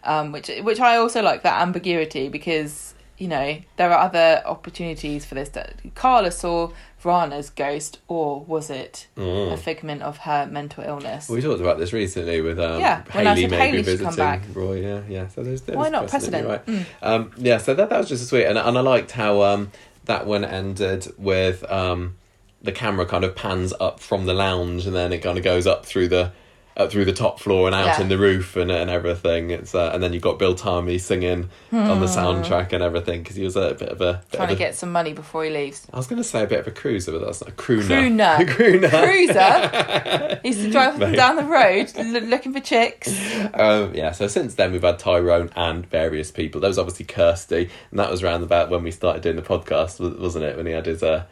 Um, which which I also like that ambiguity because you know there are other opportunities for this. That Carla saw Vrana's ghost, or was it Mm. a figment of her mental illness? We talked about this recently with um, Yeah, Hayley maybe Hayley visiting come back. Roy. Yeah, yeah. So there's, there's Why not precedent? Right. Mm. Um, yeah, so that that was just sweet, and and I liked how um, that one ended with um, the camera kind of pans up from the lounge, and then it kind of goes up through the. Up through the top floor and out Yeah. in the roof and and everything. It's uh, and then you've got Bill Tarmey singing on the soundtrack and everything because he was a bit of a bit Hmm. Trying of to a- get some money before he leaves. I was going to say a bit of a cruiser, but that's not a crooner. Crooner. [laughs] crooner. Cruiser. He used to drive up and down the road l- looking for chicks. Um, yeah, so since then we've had Tyrone and various people. There was obviously Kirsty, and that was around about when we started doing the podcast, wasn't it? When he had his uh,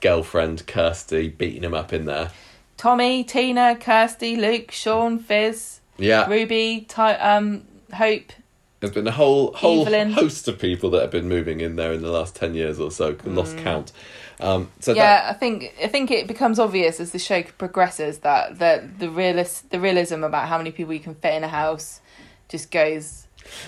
girlfriend Kirsty beating him up in there. Tommy, Tina, Kirsty, Luke, Sean, Fizz, Yeah, Ruby, Ty, um, Hope. there's been a whole whole Evelyn. host of people that have been moving in there in the last ten years or so. Lost count. Um, so that, Yeah, I think I think it becomes obvious as the show progresses that the the realist the realism about how many people you can fit in a house just goes.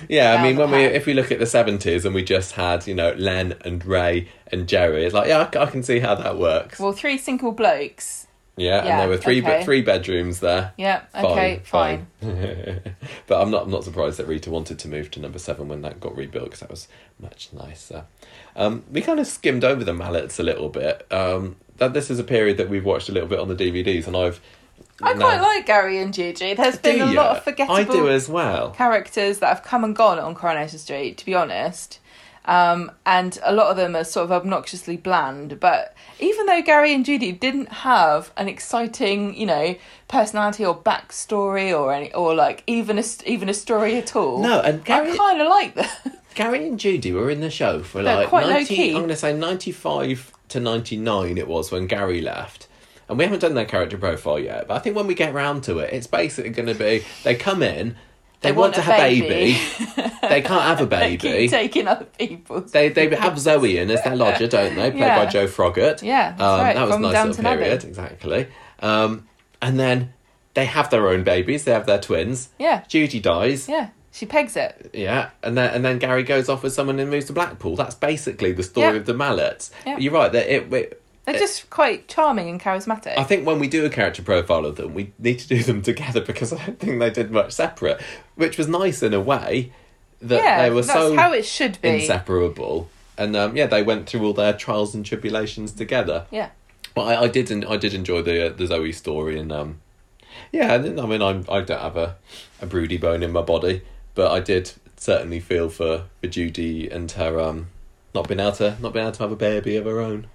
Yeah, I mean, when we if we look at the seventies and we just had you know Len and Ray and Jerry, it's like yeah, I can see how that works. Well, three single blokes. Yeah, and there were three okay. three bedrooms there. Yeah. Okay. Fine. [laughs] but I'm not I'm not surprised that Rita wanted to move to number seven when that got rebuilt because that was much nicer. Um, we kind of skimmed over the Malletts a little bit. Um, that this is a period that we've watched a little bit on the DVDs, and I've I now- quite like Gary and Gigi. There's been a ya? lot of forgettable I do as well. characters that have come and gone on Coronation Street, to be honest. Um, and a lot of them are sort of obnoxiously bland. But even though Gary and Judy didn't have an exciting, you know, personality or backstory or any, or like even a even a story at all, No, and Gary- I kind of like them. [laughs] Gary and Judy were in the show for They're like quite 90, low-key. I'm going to say 95 to 99 it was when Gary left. And we haven't done their character profile yet, but I think when we get round to it, it's basically going to be they come in, they, They want, want to have a baby. baby, [laughs] they can't have a [laughs] They baby. keep taking other people's. They they have Zoe in as their lodger, [laughs] don't they? Played Yeah. by Joe Froggatt. Yeah, um, right, That was a nice little period, exactly. Um, and then they have their own babies. They have their twins. Yeah, Judy dies. yeah. She pegs it. Yeah, and then and then Gary goes off with someone and moves to Blackpool. That's basically the story Yeah. of the Malletts. Yeah. You're right that it, it. They're just quite charming and charismatic. I think when we do a character profile of them, we need to do them [laughs] together because I don't think they did much separate, which was nice in a way that yeah, they were that's so how it should be. inseparable. And um, yeah, they went through all their trials and tribulations together. Yeah. But I, I did I did enjoy the uh, the Zoe story and um, yeah, I I mean I'm I don't have a, a broody bone in my body, but I did certainly feel for, for Judy and her um not being able to not being able to have a baby of her own.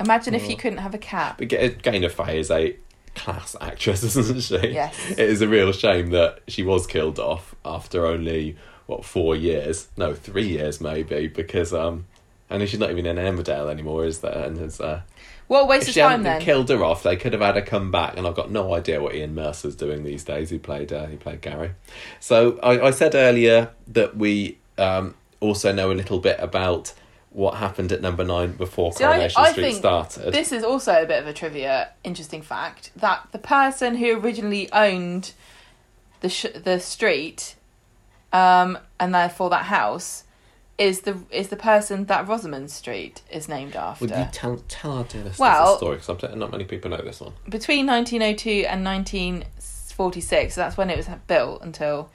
Imagine if Oh. you couldn't have a cat. But Ga- Gaynor Faye is a class [laughs] actress, isn't she? Yes. It is a real shame that she was killed off after only what four years? No, three years maybe, because um, and she's not even in Emmerdale anymore, is there? And it's uh, What waste if of she time hadn't then. killed her off, they could have had her come back, and I've got no idea what Ian Mercer's doing these days. He played uh, he played Gary. So I, I said earlier that we um, also know a little bit about what happened at number nine before See, Coronation I Street think started. this is also a bit of a trivia, interesting fact that the person who originally owned the sh- the street, um, and therefore that house, is the is the person that Rosamond Street is named after. Would you tell tell our dear listeners Well- the story? Because not many people know this one. Between 1902 and 1946, so that's when it was built until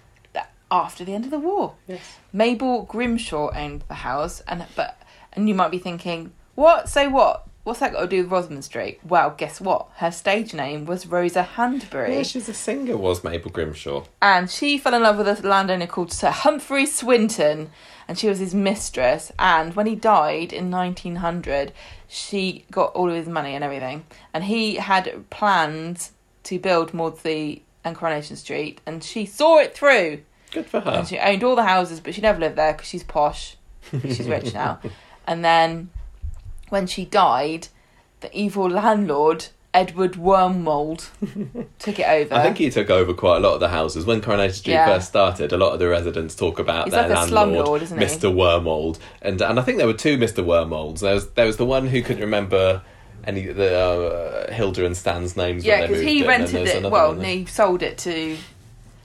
after the end of the war. Yes. Mabel Grimshaw owned the house, and but and you might be thinking, what? So what? What's that got to do with Rosamond Street? Well, guess what? Her stage name was Rosa Handbury, Yeah, she's a singer. Was Mabel Grimshaw? and she fell in love with a landowner called Sir Humphrey Swinton, and she was his mistress. And when he died in 1900, she got all of his money and everything, and he had plans to build Mawdsley and Coronation Street, and she saw it through. Good for her. And she owned all the houses, but she never lived there because she's posh. [laughs] She's rich now. And then when she died, the evil landlord, Edward Wormold, [laughs] took it over. I think he took over quite a lot of the houses when Coronation Street Yeah. first started. A lot of the residents talk about He's their like landlord, slumlord, isn't he? Mr. Wormold, and and I think there were two Mr. Wormolds. There was there was the one who couldn't remember any the uh, Hilda and Stan's names. yeah, because he rented it. Well, one he sold it to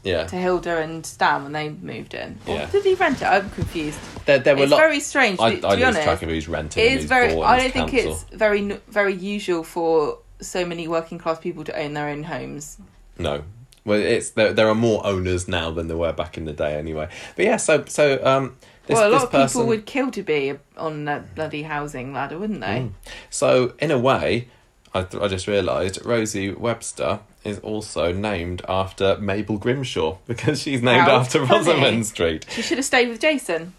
yeah, to Hilda and Stan when they moved in. Or Yeah. did he rent it? I'm confused. there, there were It's lot. very strange. I, to, to I be honest, track of who's renting. it is very. I don't think council. it's very very usual for so many working class people to own their own homes. No. Well, it's there. There are more owners now than there were back in the day, anyway. But yeah, so so um, this, well, a lot of person, people would kill to be on that bloody housing ladder, wouldn't they? Mm. So in a way, I th- I just realised Rosie Webster is also named after Mabel Grimshaw [laughs] because she's named How after funny. Rosamond Street. She should have stayed with Jason,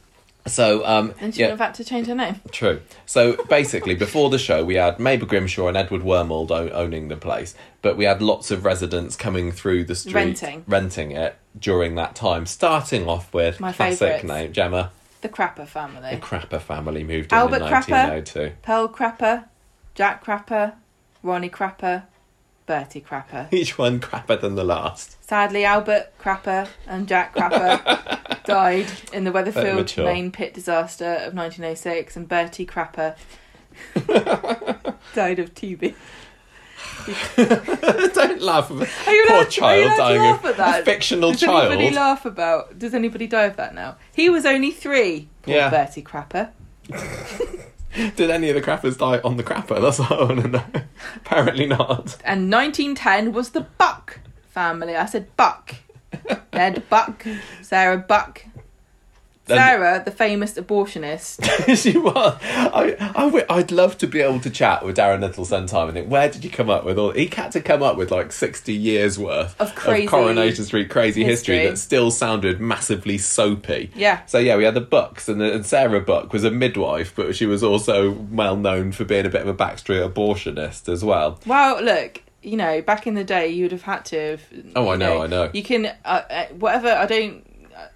So um, and she yeah, have had to change her name. True. So basically, before the show, we had Mabel Grimshaw and Edward Wormold o- owning the place, but we had lots of residents coming through the street Renting. renting it during that time. Starting off with My classic favourites. name Gemma, The Crapper family. the Crapper family moved in Albert in Crapper. 1902. Pearl Crapper, Jack Crapper, Ronnie Crapper, Bertie Crapper. [laughs] Each one crapper than the last. Sadly, Albert Crapper and Jack Crapper [laughs] died in the Weatherfield main pit disaster of 1906, and Bertie Crapper [laughs] died of TB. Don't laugh. At Are you Poor allowed, are you child to dying laugh of at that? fictional Does child. anybody laugh about? Does anybody die of that now? He was only three. Poor Yeah. Bertie Crapper. [laughs] Did any of the crappers die on the crapper? That's what I want to know. [laughs] Apparently not. And 1910 was the Buck family. I said Buck. [laughs] Ned Buck, Sarah Buck. Sarah, the famous abortionist. [laughs] she was. I, I, w- I'd love to be able to chat with Daran Little sometime and think, where did you come up with all? He had to come up with like sixty years worth Of crazy Coronation Street crazy history. history. that still sounded massively soapy. Yeah. So yeah, we had the Bucks, and, the, and Sarah Buck was a midwife, but she was also well known for being a bit of a backstreet abortionist as well. Well, look, you know, back in the day, you would have had to. Have, Oh, I you know, I know. You can, uh, uh, whatever. I don't.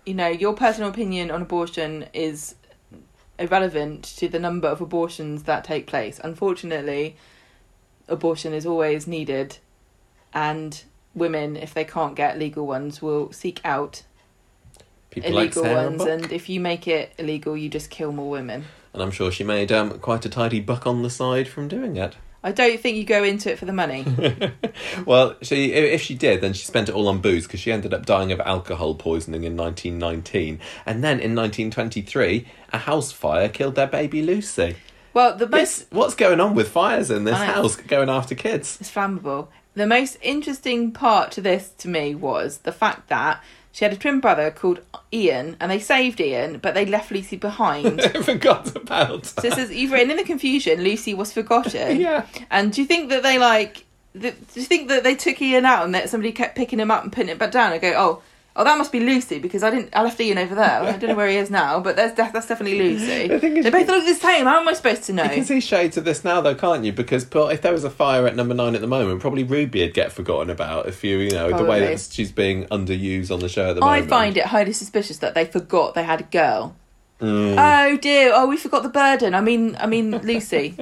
You know, your personal opinion on abortion is irrelevant to the number of abortions that take place. Unfortunately, abortion is always needed, and women, if they can't get legal ones, will seek out People illegal Sarah ones. Buck, And if you make it illegal, you just kill more women. and I'm sure she made um, quite a tidy buck on the side from doing it. I don't think you go into it for the money. [laughs] Well, she if she did, then she spent it all on booze because she ended up dying of alcohol poisoning in 1919, and then in 1923, a house fire killed their baby Lucy. well, the most This, what's going on with fires in this house going after kids? It's flammable. The most interesting part to this to me was the fact that she had a twin brother called Ian, and they saved Ian, but they left Lucy behind. [laughs] Forgot about. so it says either in the confusion, Lucy was forgotten. [laughs] Yeah. And do you think that they like? th do you think that they took Ian out and that somebody kept picking him up and putting it back down and go, oh, oh, that must be Lucy because I didn't, I left Ian over there. I don't know where he is now, but that's that's definitely Lucy. The thing is- they both look the same. How am I supposed to know? You can see shades of this now, though, can't you? Because if there was a fire at number nine at the moment, probably Ruby'd get forgotten about if you, you know, the way that she's being underused on the show at the moment. I find it highly suspicious that they forgot they had a girl. Mm. Oh dear! Oh, we forgot the burden. I mean, I mean [laughs] Lucy.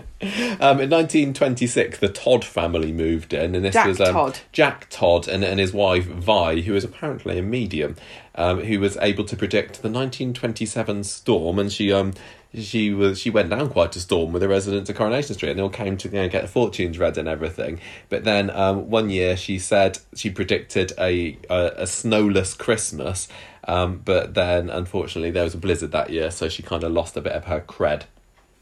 Um, in 1926, the Todd family moved in, and this Jack was um, Todd. Jack Todd and, and his wife Vi, who is apparently a medium, um, who was able to predict the 1927 storm, and she um she was she went down quite a storm with the residents of Coronation Street, and they all came to you know, get their fortunes read and everything. But then um, one year she said she predicted a a, a snowless Christmas. Um, but then, unfortunately, there was a blizzard that year, so she kind of lost a bit of her cred.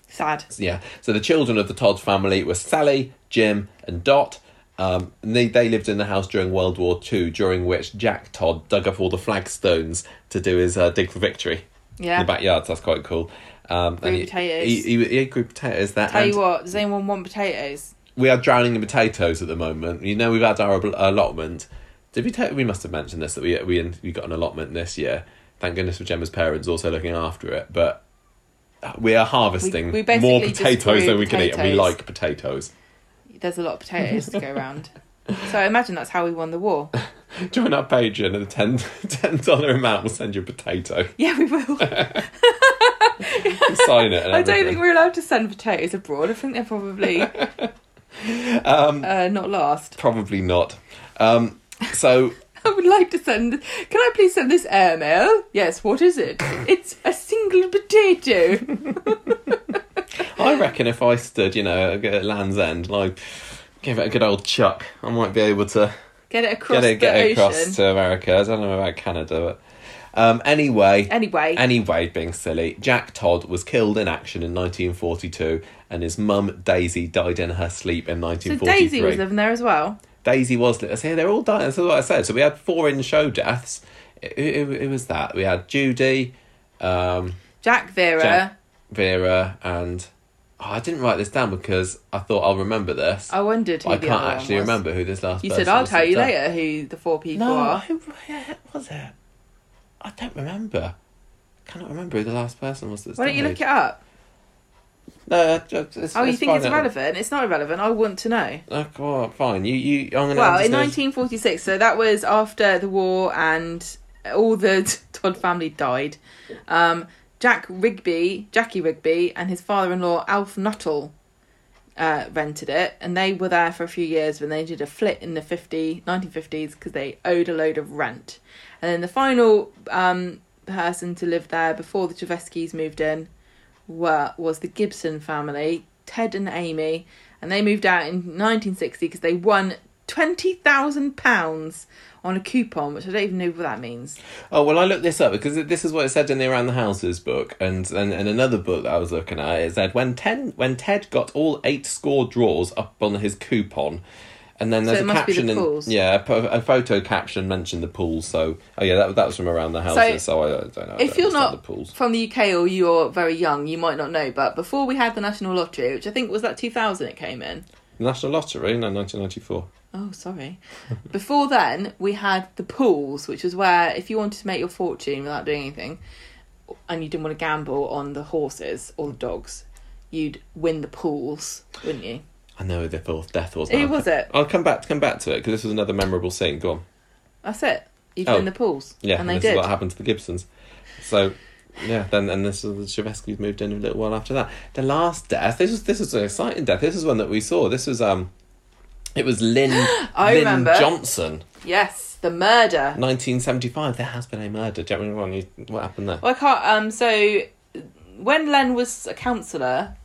Sad. Yeah. So the children of the Todd family were Sally, Jim, and Dot. Um, and they, they lived in the house during World War Two, during which Jack Todd dug up all the flagstones to do his uh, dig for victory in Yeah. the backyard. So that's quite cool. Um, Grew and he- potatoes. He, he, he grew potatoes there. Tell you what. Does anyone want potatoes? we are drowning in potatoes at the moment. You know, we've had our allotment. Did we take? We must have mentioned this that we we we got an allotment this year. Thank goodness for Gemma's parents also looking after it. But we are harvesting We- we more potatoes than we can eat, and we like potatoes. There's a lot of potatoes to go around. [laughs] So I imagine that's how we won the war. Join our Patreon and a ten [laughs] ten dollar amount will send you a potato. Yeah, we will. [laughs] Sign it. I don't think we're allowed to send potatoes abroad. I think they're probably Um, uh, not last. probably not. Um, so [laughs] I would like to send. Can I please send this airmail? Yes. What is it? It's a single potato. I reckon if I stood, you know, at Land's End, and I gave it a good old chuck, I might be able to Get it across get it, get it across to America. I don't know about Canada, but um, anyway. Anyway, Anyway, being silly, Jack Todd was killed in action in 1942, and his mum Daisy died in her sleep in 1943. so Daisy was living there as well. Daisy was. See, they're all dying. That's what I said. So we had four in show deaths. It, it, it was that we had Judy, um, Jack Vera. Jack- Vera, and oh, I didn't write this down because I thought I'll remember this. I wondered who I the can't other one actually was. remember who this last. You person said I'll was tell that you died." later who the four people No, are. who who was it? I don't remember. I cannot remember who the last person was. That's Why don't you died. look it up? No, it's, it's, Oh, you it's think it's irrelevant? It's not irrelevant. I want to know. Oh, well, fine. You, you. I'm gonna. Well, I'm in 1946, so that was after the war and all the [laughs] Todd family died. Um, Jack Rigby, Jackie Rigby, and his father-in-law Alf Nuttall uh, rented it, and they were there for a few years when they did a flit in the 50, 1950s because they owed a load of rent. And then the final um, person to live there before the Cheveskis moved in were was the Gibson family, Ted and Amy, and they moved out in 1960 because they won twenty thousand pounds on a coupon, which I don't even know what that means. Oh well, I looked this up because this is what it said in the Around the Houses book, and and, and another book that I was looking at. It said when Ted when Ted got all eight score draws up on his coupon, and then there's So a be the caption in yeah a, photo caption mentioned the pools. So oh yeah, that that was from Around the Houses. So, I, I don't know. I If don't you're not the from the UK or you're very young, you might not know, but before we had the National Lottery, which I think was that 2000 it came in. the National Lottery, no, nineteen ninety four. Oh, sorry. [laughs] Before then, we had the pools, which was where if you wanted to make your fortune without doing anything, and you didn't want to gamble on the horses or the dogs, you'd win the pools, wouldn't you? I know the fourth death was. Who was it? I'll come back come back to it because this was another memorable scene. Go on. That's it. You'd Oh. win the pools. Yeah, and they this did. is what happened to the Gibsons. So, yeah, then and this was the Cheveskis moved in a little while after that. The last death. This was this was an exciting death. This is one that we saw. This was um, it was Lynn [gasps] I Lynn remember. Johnson, Yes, the murder. nineteen seventy five. There has been a murder. Do you remember what happened there? Well, I can't. Um, so when Len was a counsellor,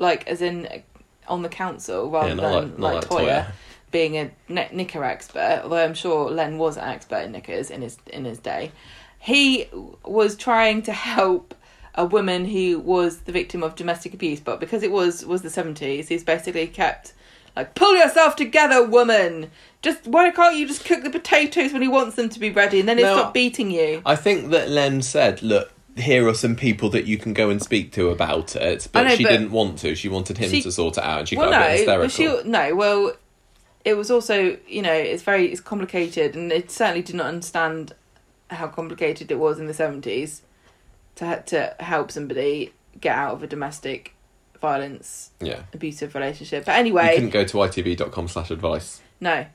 like as in on the council rather Yeah, than like- like, like Toyah, Toyah. being a kn- knicker expert, although I'm sure Len was an expert in knickers in his in his day, he was trying to help a woman who was the victim of domestic abuse, but because it was was the 70s, he's basically kept like pull yourself together, woman. Just why can't you just cook the potatoes when he wants them to be ready, and then he'll No. stop beating you. I think that Len said, "Look, here are some people that you can go and speak to about it," but know, she but- didn't want to. She wanted him She- to sort it out, and she well, got a bit hysterical. she no. Well, it was also you know it's very it's complicated, and it certainly did not understand how complicated it was in the seventies to to help somebody get out of a domestic violence Yeah, abusive relationship. But anyway, you couldn't go to itv.com slash advice. no.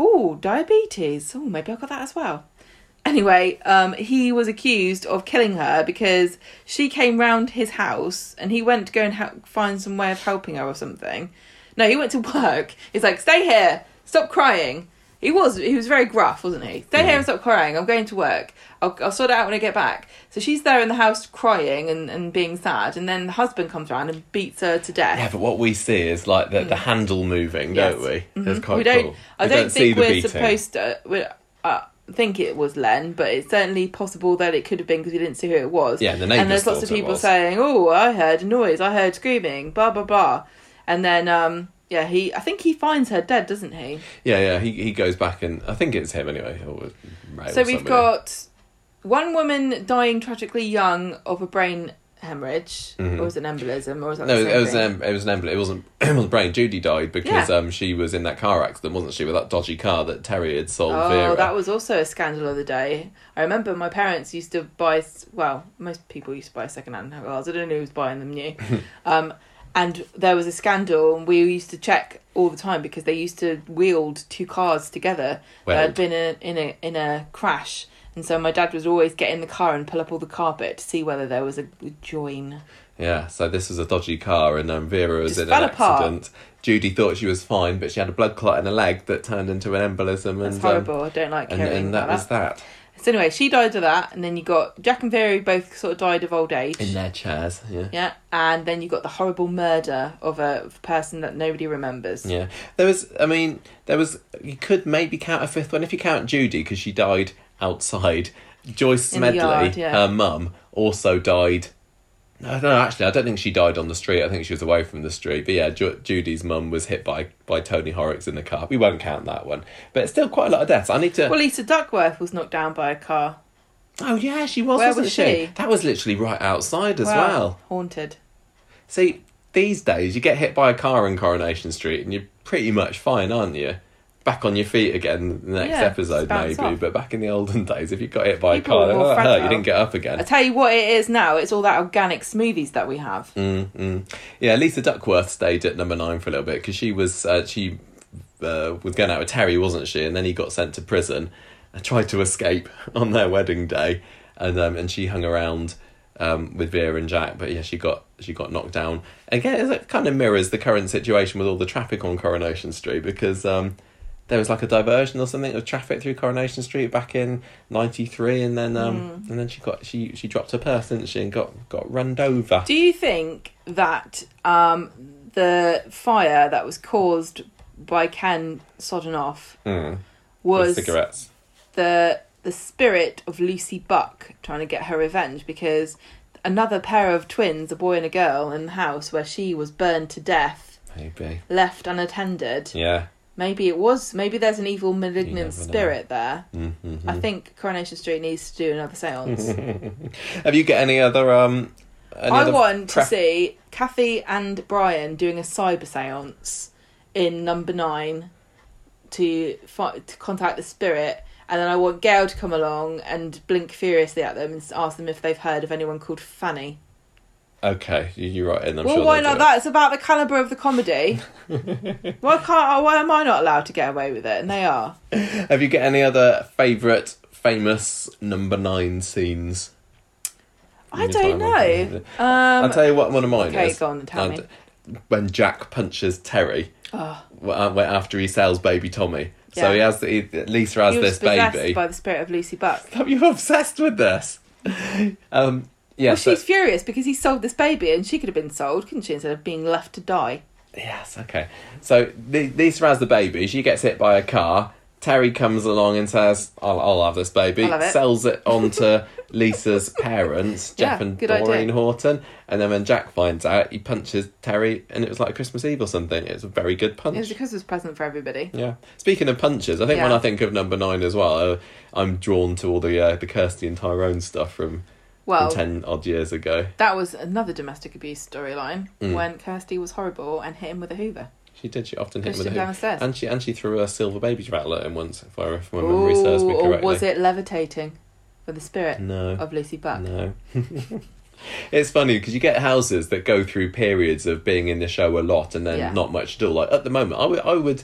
Oh, diabetes. Oh, maybe I got that as well. Anyway, um, he was accused of killing her because she came round his house and he went to go and help, find some way of helping her or something. No, he went to [laughs] work. He's like, "Stay here, stop crying." He was he was very gruff, wasn't he? Stay here and stop crying. I'm going to work. I'll, I'll sort it out when I get back. So she's there in the house crying and, and being sad, and then the husband comes around and beats her to death. Yeah, but what we see is like the, the handle moving, don't we? That's Mhm. quite we don't. cool. I We don't, think we're beating. supposed to. We uh, think it was Len, but it's certainly possible that it could have been because we didn't see who it was. Yeah, the and there's lots of thought it people was. saying, "Oh, I heard a noise. I heard screaming." Blah blah blah. And then, um, yeah, he. I think he finds her dead, doesn't he? Yeah, yeah. He he goes back and I think it's him anyway. Or Ray so or we've somebody. got one woman dying tragically young of a brain hemorrhage, Mhm. or was it an embolism, or was that No, it was thing? um, it was an emblem. It wasn't [clears throat] it wasn't brain. Judy died because Yeah. um she was in that car accident, wasn't she? With that dodgy car that Terry had sold Oh, Vera. that was also a scandal of the day. I remember my parents used to buy, well, most people used to buy second-hand cars. I don't know who was buying them new. [laughs] um, and there was a scandal, and we used to check all the time because they used to wield two cars together that had been in a, in a in a crash. And so my dad was always get in the car and pull up all the carpet to see whether there was a join. Yeah, so this was a dodgy car, and um, Vera was Just in fell an apart. accident. Judy thought she was fine, but she had a blood clot in her leg that turned into an embolism, That's and horrible. I don't like um, hearing and, and that was that So anyway, she died of that, and then you got Jack and Vera both sort of died of old age. in their chairs. Yeah. Yeah, and then you got the horrible murder of a person that nobody remembers. Yeah, there was. I mean, there was. You could maybe count a fifth one if you count Judy because she died outside. Joyce Smedley, yard, yeah. her mum, also died. No, no, actually, I don't think she died on the street. I think she was away from the street. But yeah, Ju- Judy's mum was hit by by Tony Horrocks in the car. We won't count that one, but it's still quite a lot of deaths. I need to. Well, Lisa Duckworth was knocked down by a car. oh yeah, she was. Where wasn't was she? she? That was literally right outside as Wow, well. haunted. See, these days you get hit by a car in Coronation Street and you're pretty much fine, aren't you? Back on your feet again the next Yeah, episode, maybe. But back in the olden days, if you got hit by People a car, that hurt. You didn't get up again. I tell you what it is now. It's all that organic smoothies that we have. Mm, mm. Yeah, Lisa Duckworth stayed at number nine for a little bit because she was uh, she uh, was going out with Terry, wasn't she? And then he got sent to prison and tried to escape [laughs] on their wedding day, and um, and she hung around um, with Vera and Jack. But yeah, she got she got knocked down. Again, it kind of mirrors the current situation with all the traffic on Coronation Street because um, there was like a diversion or something of traffic through Coronation Street back in '93, and then um, and then she got she she dropped her purse, didn't she, and got got runned over. Do you think that um, the fire that was caused by Ken Sodenoff Mm, was with cigarettes. the the spirit of Lucy Buck trying to get her revenge because another pair of twins, a boy and a girl, in the house where she was burned to death, Maybe. left unattended. Yeah. Maybe it was. Maybe there's an evil malignant never know. spirit there. Mm-hmm. I think Coronation Street needs to do another séance. [laughs] Have you got any other um? Any I other want pref- to see Kathy and Brian doing a cyber séance in number nine to fi- to contact the spirit, and then I want Gail to come along and blink furiously at them and ask them if they've heard of anyone called Fanny. Okay, you- you're right. And I'm well, sure why not? do That it's about the caliber of the comedy. [laughs] why can't? I, why am I not allowed to get away with it? And they are. Have you got any other favourite famous number nine scenes? I don't know. Um, I'll tell you what one of mine okay, is. go on, tell me. When Jack punches Terry oh, uh, after he sells baby Tommy. So he has he, Lisa has this baby. by the spirit of Lucy Buck. You're you obsessed with this. [laughs] Um, yeah, well, so- she's furious because he sold this baby, and she could have been sold, couldn't she, instead of being left to die? Yes, okay. So Lisa has the baby. She gets hit by a car. Terry comes along and says, "I'll, I'll have this baby." I'll have it. Sells it on to [laughs] Lisa's parents, Jeff Yeah, and good Doreen idea. Horton. And then when Jack finds out, he punches Terry, and it was like Christmas Eve or something. It was a very good punch. It was a Christmas present for everybody. Yeah. Speaking of punches, I think when Yeah. I think of number nine as well, uh, I'm drawn to all the uh, the Kirsty and Tyrone stuff from, Well, ten odd years ago. that was another domestic abuse storyline Mm. when Kirsty was horrible and hit him with a Hoover. She did. She often hit Pushed him him with a Hoover. the stairs. and she and she threw a silver baby rattle at him once, if, I, if my memory serves me Ooh, correctly. or was it levitating for the spirit No. of Lucy Buck? No. [laughs] it's funny because you get houses that go through periods of being in the show a lot and then Yeah. not much to do. Like at the moment, I would I would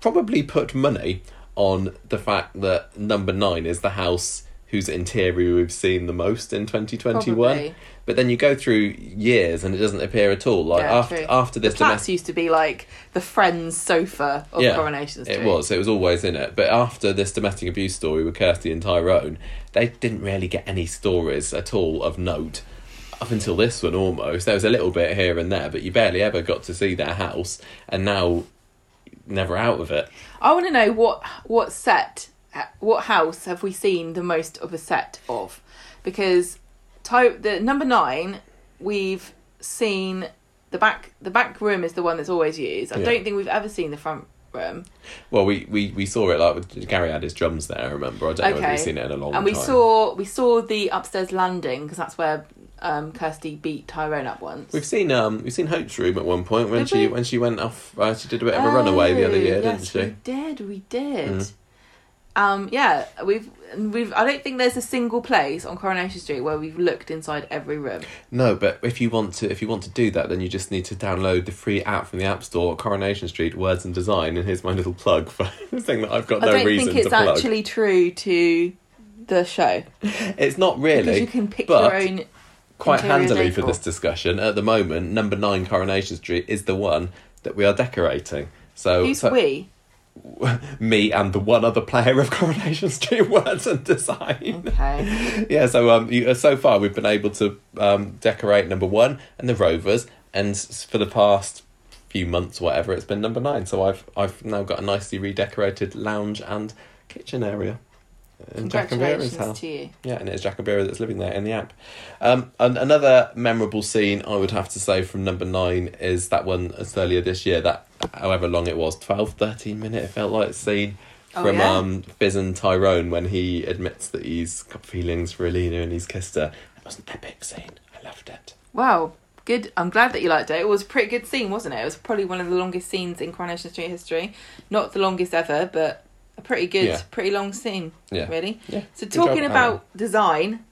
probably put money on the fact that number nine is the house whose interior we've seen the most in 2021. Probably. But then you go through years and it doesn't appear at all. Like Yeah, after true. after this Platts domestic used to be like the Friends sofa of Coronation Street. it was. It was always in it. But after this domestic abuse story with Kirsty and Tyrone, they didn't really get any stories at all of note. Up until this one, almost there was a little bit here and there, but you barely ever got to see their house, and now never out of it. I want to know what what set, what house have we seen the most of a set of? Because type the number nine, we've seen the back. The back room is the one that's always used. I Yeah. don't think we've ever seen the front room. Well, we, we, we saw it like with Gary had his drums there. I remember. I don't know if Okay. we've seen it in a long and we time. saw we saw the upstairs landing because that's where um, Kirsty beat Tyrone up once. We've seen um we've seen Hope's room at one point when Did she we? when she went off. Uh, she did a bit of a runaway the other Oh, year, yes, didn't she? We did, we did. Mm. Um, yeah, we've we've. I don't think there's a single place on Coronation Street where we've looked inside every room. No, but if you want to if you want to do that, then you just need to download the free app from the App Store, Coronation Street Words and Design. And here's my little plug for [laughs] the thing that I've got I no don't reason think it's to plug. actually true to the show It's not really. because you can pick your own. quite handily for this discussion at the moment. Number nine Coronation Street is the one that we are decorating. So, Who's so we? [laughs] me and the one other player of Coronation Street [laughs] Words and Design. Okay. [laughs] yeah, so um, you, uh, so far we've been able to um, decorate number one and the Rovers, and for the past few months, whatever, it's been number nine. So I've I've now got a nicely redecorated lounge and kitchen area in Jack and Vera's Congratulations house. to you. Yeah, and it's Jacobera that's living there in the app. Um, and another memorable scene I would have to say from number nine is that one as earlier this year, that however long it was, 12, 13 minute, it felt like scene Oh, from yeah? um, Fizz and Tyrone when he admits that he's got feelings for Alina and he's kissed her. That was an epic scene. I loved it. Wow. Good. I'm glad that you liked it. It was a pretty good scene, wasn't it? It was probably one of the longest scenes in Coronation Street history. Not the longest ever, but a pretty good, Yeah. pretty long scene. Yeah. Really. Yeah. So Good talking Aaron. about design,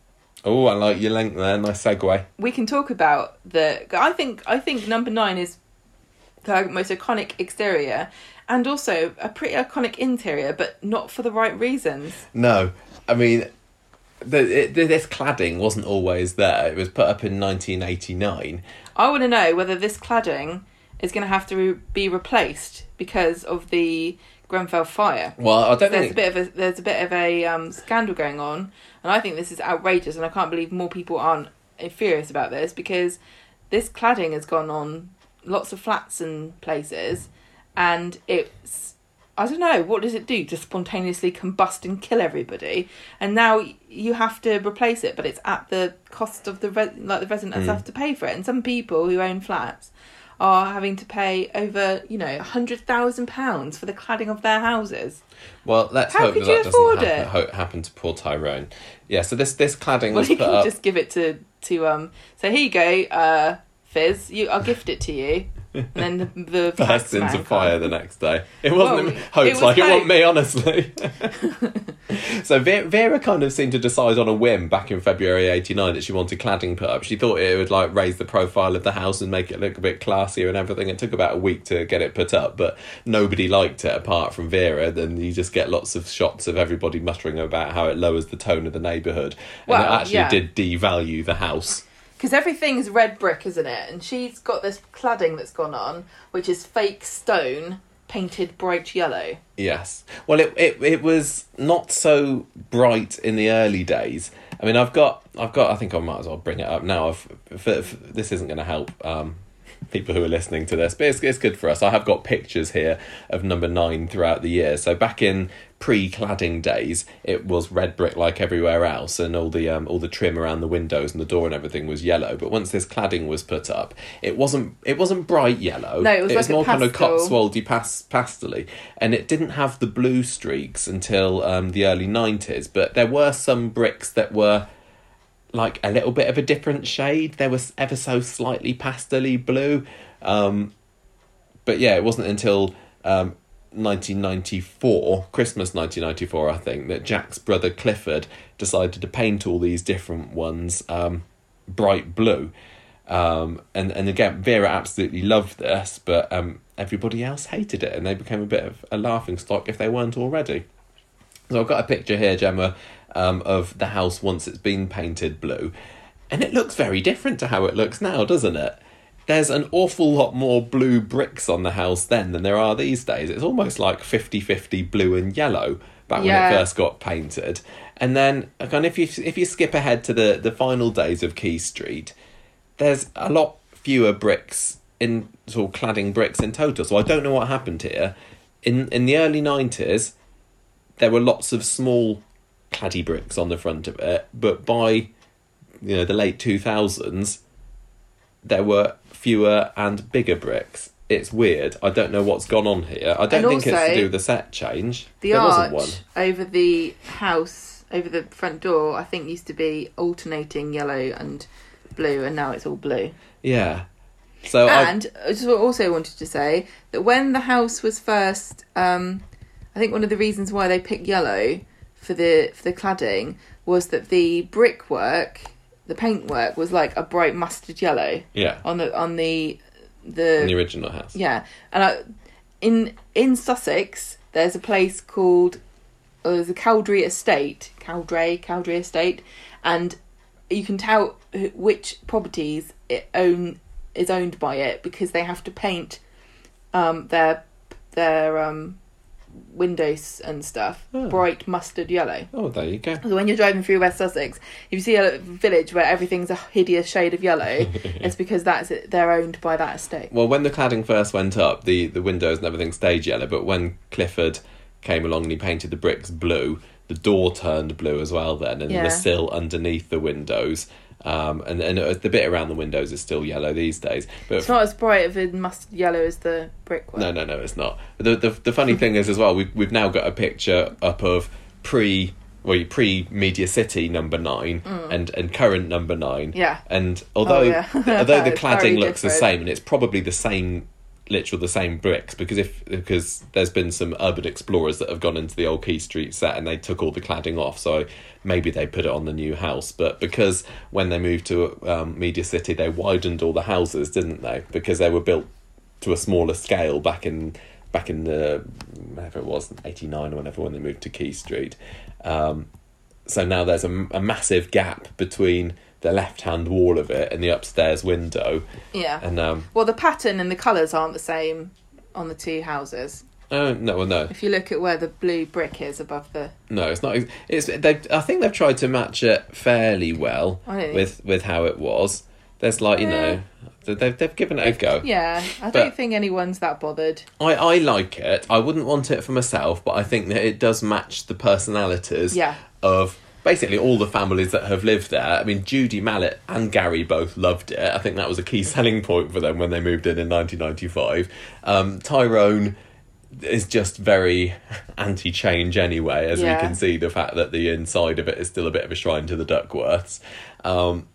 Oh, I like your link there. Nice segue. we can talk about the. I think I think number nine is the most iconic exterior, and also a pretty iconic interior, but not for the right reasons. No, I mean, the, it, this cladding wasn't always there. It was put up in 1989. I want to know whether this cladding is going to have to re- be replaced because of the Grenfell fire. Well, I don't There's think a bit of a there's a bit of a um, scandal going on, and I think this is outrageous, and I can't believe more people aren't furious about this because this cladding has gone on lots of flats and places, and it's I don't know what does it do to spontaneously combust and kill everybody, and now you have to replace it, but it's at the cost of the re- like the residents have to pay for it, and some people who own flats are having to pay over you know a hundred thousand pounds for the cladding of their houses. Well, let's How hope could that you that doesn't afford happen, it? happen to poor Tyrone. Yeah, so this this cladding Well, was you put can up. just give it to to um. So here you go, uh, Fizz. You, I'll gift it to you, and [laughs] then the, the burst taxman into fire the next day. It wasn't Well, [laughs] hopes it was like it wasn't me, honestly. [laughs] so Vera, Vera kind of seemed to decide on a whim back in February '89 that she wanted cladding put up. She thought it would like raise the profile of the house and make it look a bit classier and everything. It took about a week to get it put up, but nobody liked it apart from Vera. Then you just get lots of shots of everybody muttering about how it lowers the tone of the neighbourhood, and Well, it actually yeah. did devalue the house. Because everything's red brick, isn't it? And she's got this cladding that's gone on, which is fake stone painted bright yellow. Yes. Well, it, it it was not so bright in the early days. I mean, I've got I've got. I think I might as well bring it up now. I've, this isn't going to help um, people who are listening to this, but it's, it's good for us. I have got pictures here of number nine throughout the year. So back in pre-cladding days, it was red brick like everywhere else, and all the um, all the trim around the windows and the door and everything was yellow. But once this cladding was put up, it wasn't it wasn't bright yellow. No, it was like a more kind of. Cotswoldy pas- pastely, and it didn't have the blue streaks until um, the early nineties. But there were some bricks that were like a little bit of a different shade. They were ever so slightly pastely blue. Um, but yeah, it wasn't until um, 1994, Christmas 1994, I think, that Jack's brother Clifford decided to paint all these different ones um, bright blue. Um, and, and again, Vera absolutely loved this, but um, everybody else hated it, and they became a bit of a laughing stock if they weren't already. So I've got a picture here, Gemma, um, of the house once it's been painted blue, and it looks very different to how it looks now, doesn't it? There's an awful lot more blue bricks on the house then than there are these days. It's almost like 50 50 blue and yellow back when it first got painted. And then, again, if you if you skip ahead to the, the final days of Quay Street, there's a lot fewer bricks in sort of cladding bricks in total. So I don't know what happened here. In in the early nineties, there were lots of small claddy bricks on the front of it, but by you know the late two thousands, there were fewer and bigger bricks. It's weird. I don't know what's gone on here. I don't And think it's to do with the set change. The there arch wasn't one. over the house, over the front door, I think used to be alternating yellow and blue, and now it's all blue. Yeah. So I, and I just also wanted to say that when the house was first, um, I think one of the reasons why they picked yellow for the for the cladding was that the brickwork, the paintwork was like a bright mustard yellow yeah, on the on the the the original house. yeah, and I, in in Sussex, there's a place called uh, there's a Cowdray Estate, Cowdray Cowdray Estate, and you can tell which properties it own is owned by it because they have to paint um, their their um, windows and stuff Oh. bright mustard yellow. Oh, there you go. So when you're driving through West Sussex, if you see a village where everything's a hideous shade of yellow, [laughs] it's because that's it, they're owned by that estate. Well, when the cladding first went up, the, the windows and everything stayed yellow, but when Clifford came along and he painted the bricks blue, the door turned blue as well then, and Yeah. the sill underneath the windows. Um, and, and uh, the bit around the windows is still yellow these days. But It's not as bright of a mustard yellow as the brickwork. no, no, no, it's not. The the, the funny thing is as well, we've we've now got a picture up of pre well pre Media City number nine and and current number nine. Mm. Yeah. And although Oh, yeah. [laughs] although the cladding looks the same, and it's probably the same, literal the same bricks because if because there's been some urban explorers that have gone into the old Quay Street set and they took all the cladding off, so maybe they put it on the new house. But because when they moved to um, Media City, they widened all the houses, didn't they? Because they were built to a smaller scale back in back in the whatever it was eighty nine or whatever when they moved to Quay Street. Um, so now there's a, a massive gap between the left hand wall of it and the upstairs window. Yeah. And um, well, the pattern and the colours aren't the same on the two houses. oh no, well no, If you look at where the blue brick is above the. no, it's not. It's they. I think they've tried to match it fairly well think- with with how it was. There's like you know, they've they've given it a go. Yeah, I But- don't think anyone's that bothered. I, I like it. I wouldn't want it for myself, but I think that it does match the personalities Yeah. of basically all the families that have lived there. I mean, Judy Mallett and Gary both loved it. I think that was a key [laughs] selling point for them when they moved in in 1995. Um, Tyrone is just very [laughs] anti-change anyway, as Yeah. we can see the fact that the inside of it is still a bit of a shrine to the Duckworths. Um,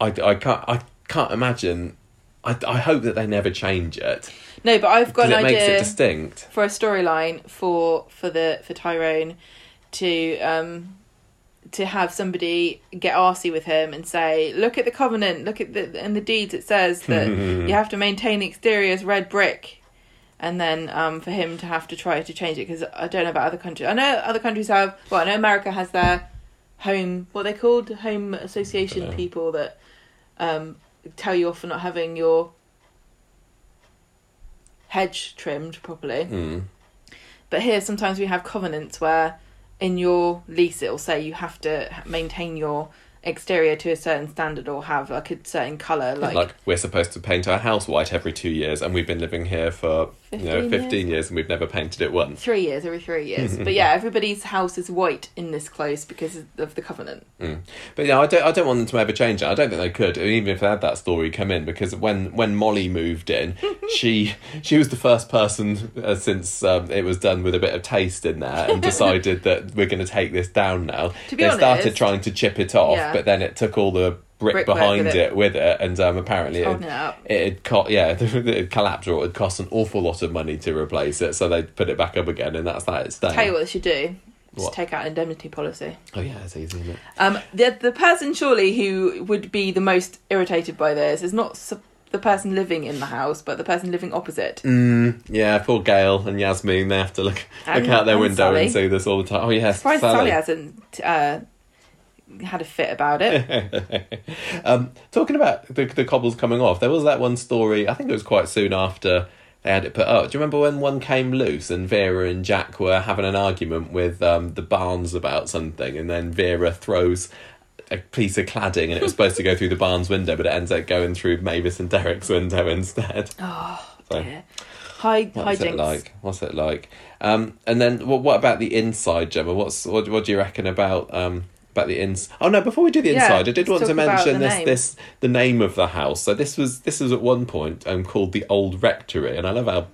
I, I can't I can't imagine. I, I hope that they never change it No, but I've got an it makes it idea distinct. for a storyline for for the for Tyrone to um to have somebody get arsy with him and say, "Look at the covenant. Look at the in the deeds. It says that [laughs] you have to maintain the exterior as red brick." And then um, for him to have to try to change it because I don't know about other countries. I know other countries have. Well, I know America has their home. What they called? Home association people that um, tell you off for not having your hedge trimmed properly. Mm. But here, sometimes we have covenants where in your lease it'll say you have to maintain your exterior to a certain standard or have like a certain color. Like, Like, we're supposed to paint our house white every two years, and we've been living here for you know 15 fifteen years. and we've never painted it once. three years, every three years. [laughs] but yeah, everybody's house is white in this close because of the covenant. Mm. But yeah, I don't. I don't want them to ever change it. I don't think they could, even if they had that story come in, because when when Molly moved in, [laughs] she she was the first person uh, since um, it was done with a bit of taste in there, and [laughs] decided that we're going to take this down now. To be they started trying to chip it off, Yeah. But then it took all the brick Brickwork behind with it. it. with it, and um, apparently it, Holding it up. it had co- yeah, [laughs] it collapsed or it had cost an awful lot of money to replace it, so they put it back up again, and that's that. It's staying. Tell you what they should do. Just What? take out an indemnity policy. Oh yeah, it's easy, isn't it? Um, the the person surely who would be the most irritated by this is not su- the person living in the house, but the person living opposite. Mm, yeah, poor Gail and Yasmin. They have to look And- look out their and window Sally. and see this all the time. Oh yes, Surprised Sally. Sally hasn't uh, had a fit about it. [laughs] um, talking about the, the cobbles coming off, there was that one story. I think it was quite soon after they had it put up. Do you remember when one came loose and Vera and Jack were having an argument with um, the Barnes about something, and then Vera throws a piece of cladding and it was supposed to go through the Barnes window, but it ends up going through Mavis and Derek's window instead. [laughs] Oh So- dear. High What's it like? What's it like? Um, and then what? What about the inside, Gemma? What's what? What do you reckon about um about the ins? Oh no! Before we do the Yeah, inside, I did want to mention this name. this the name of the house. So this was this was at one point um called the Old Rectory, and I love how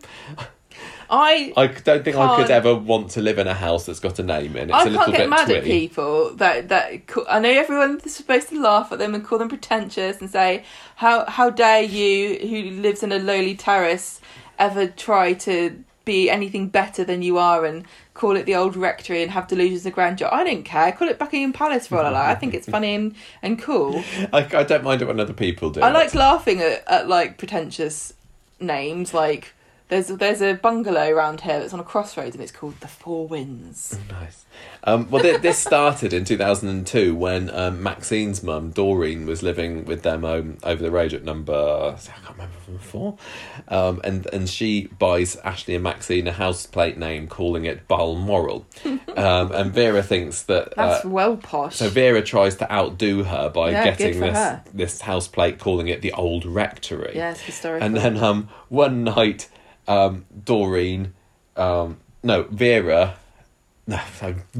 I I don't think I could ever want to live in a house that's got a name in. It's I a little can't get bit mad twitty. at people that that I know everyone's supposed to laugh at them and call them pretentious and say how how dare you who lives in a lowly terrace ever try to be anything better than you are and call it the old rectory and have delusions of grandeur. I don't care. Call it Buckingham Palace for all I like. I think it's [laughs] funny and, and cool. I, I don't mind it when other people do. I like laughing at, at like pretentious names like there's there's a bungalow around here that's on a crossroads and it's called the Four Winds. Nice. Um, well, th- this started in 2002 when um, Maxine's mum, Doreen, was living with them um, over the road at number, I can't remember from four. Um, and, and she buys Ashley and Maxine a house plate name calling it Balmoral. [laughs] um, and Vera thinks that. That's Uh, well posh. so Vera tries to outdo her by Yeah, getting this her. this house plate, calling it the Old Rectory. yeah, it's historical. And then um, one night, um, Doreen, um, no, Vera, [laughs]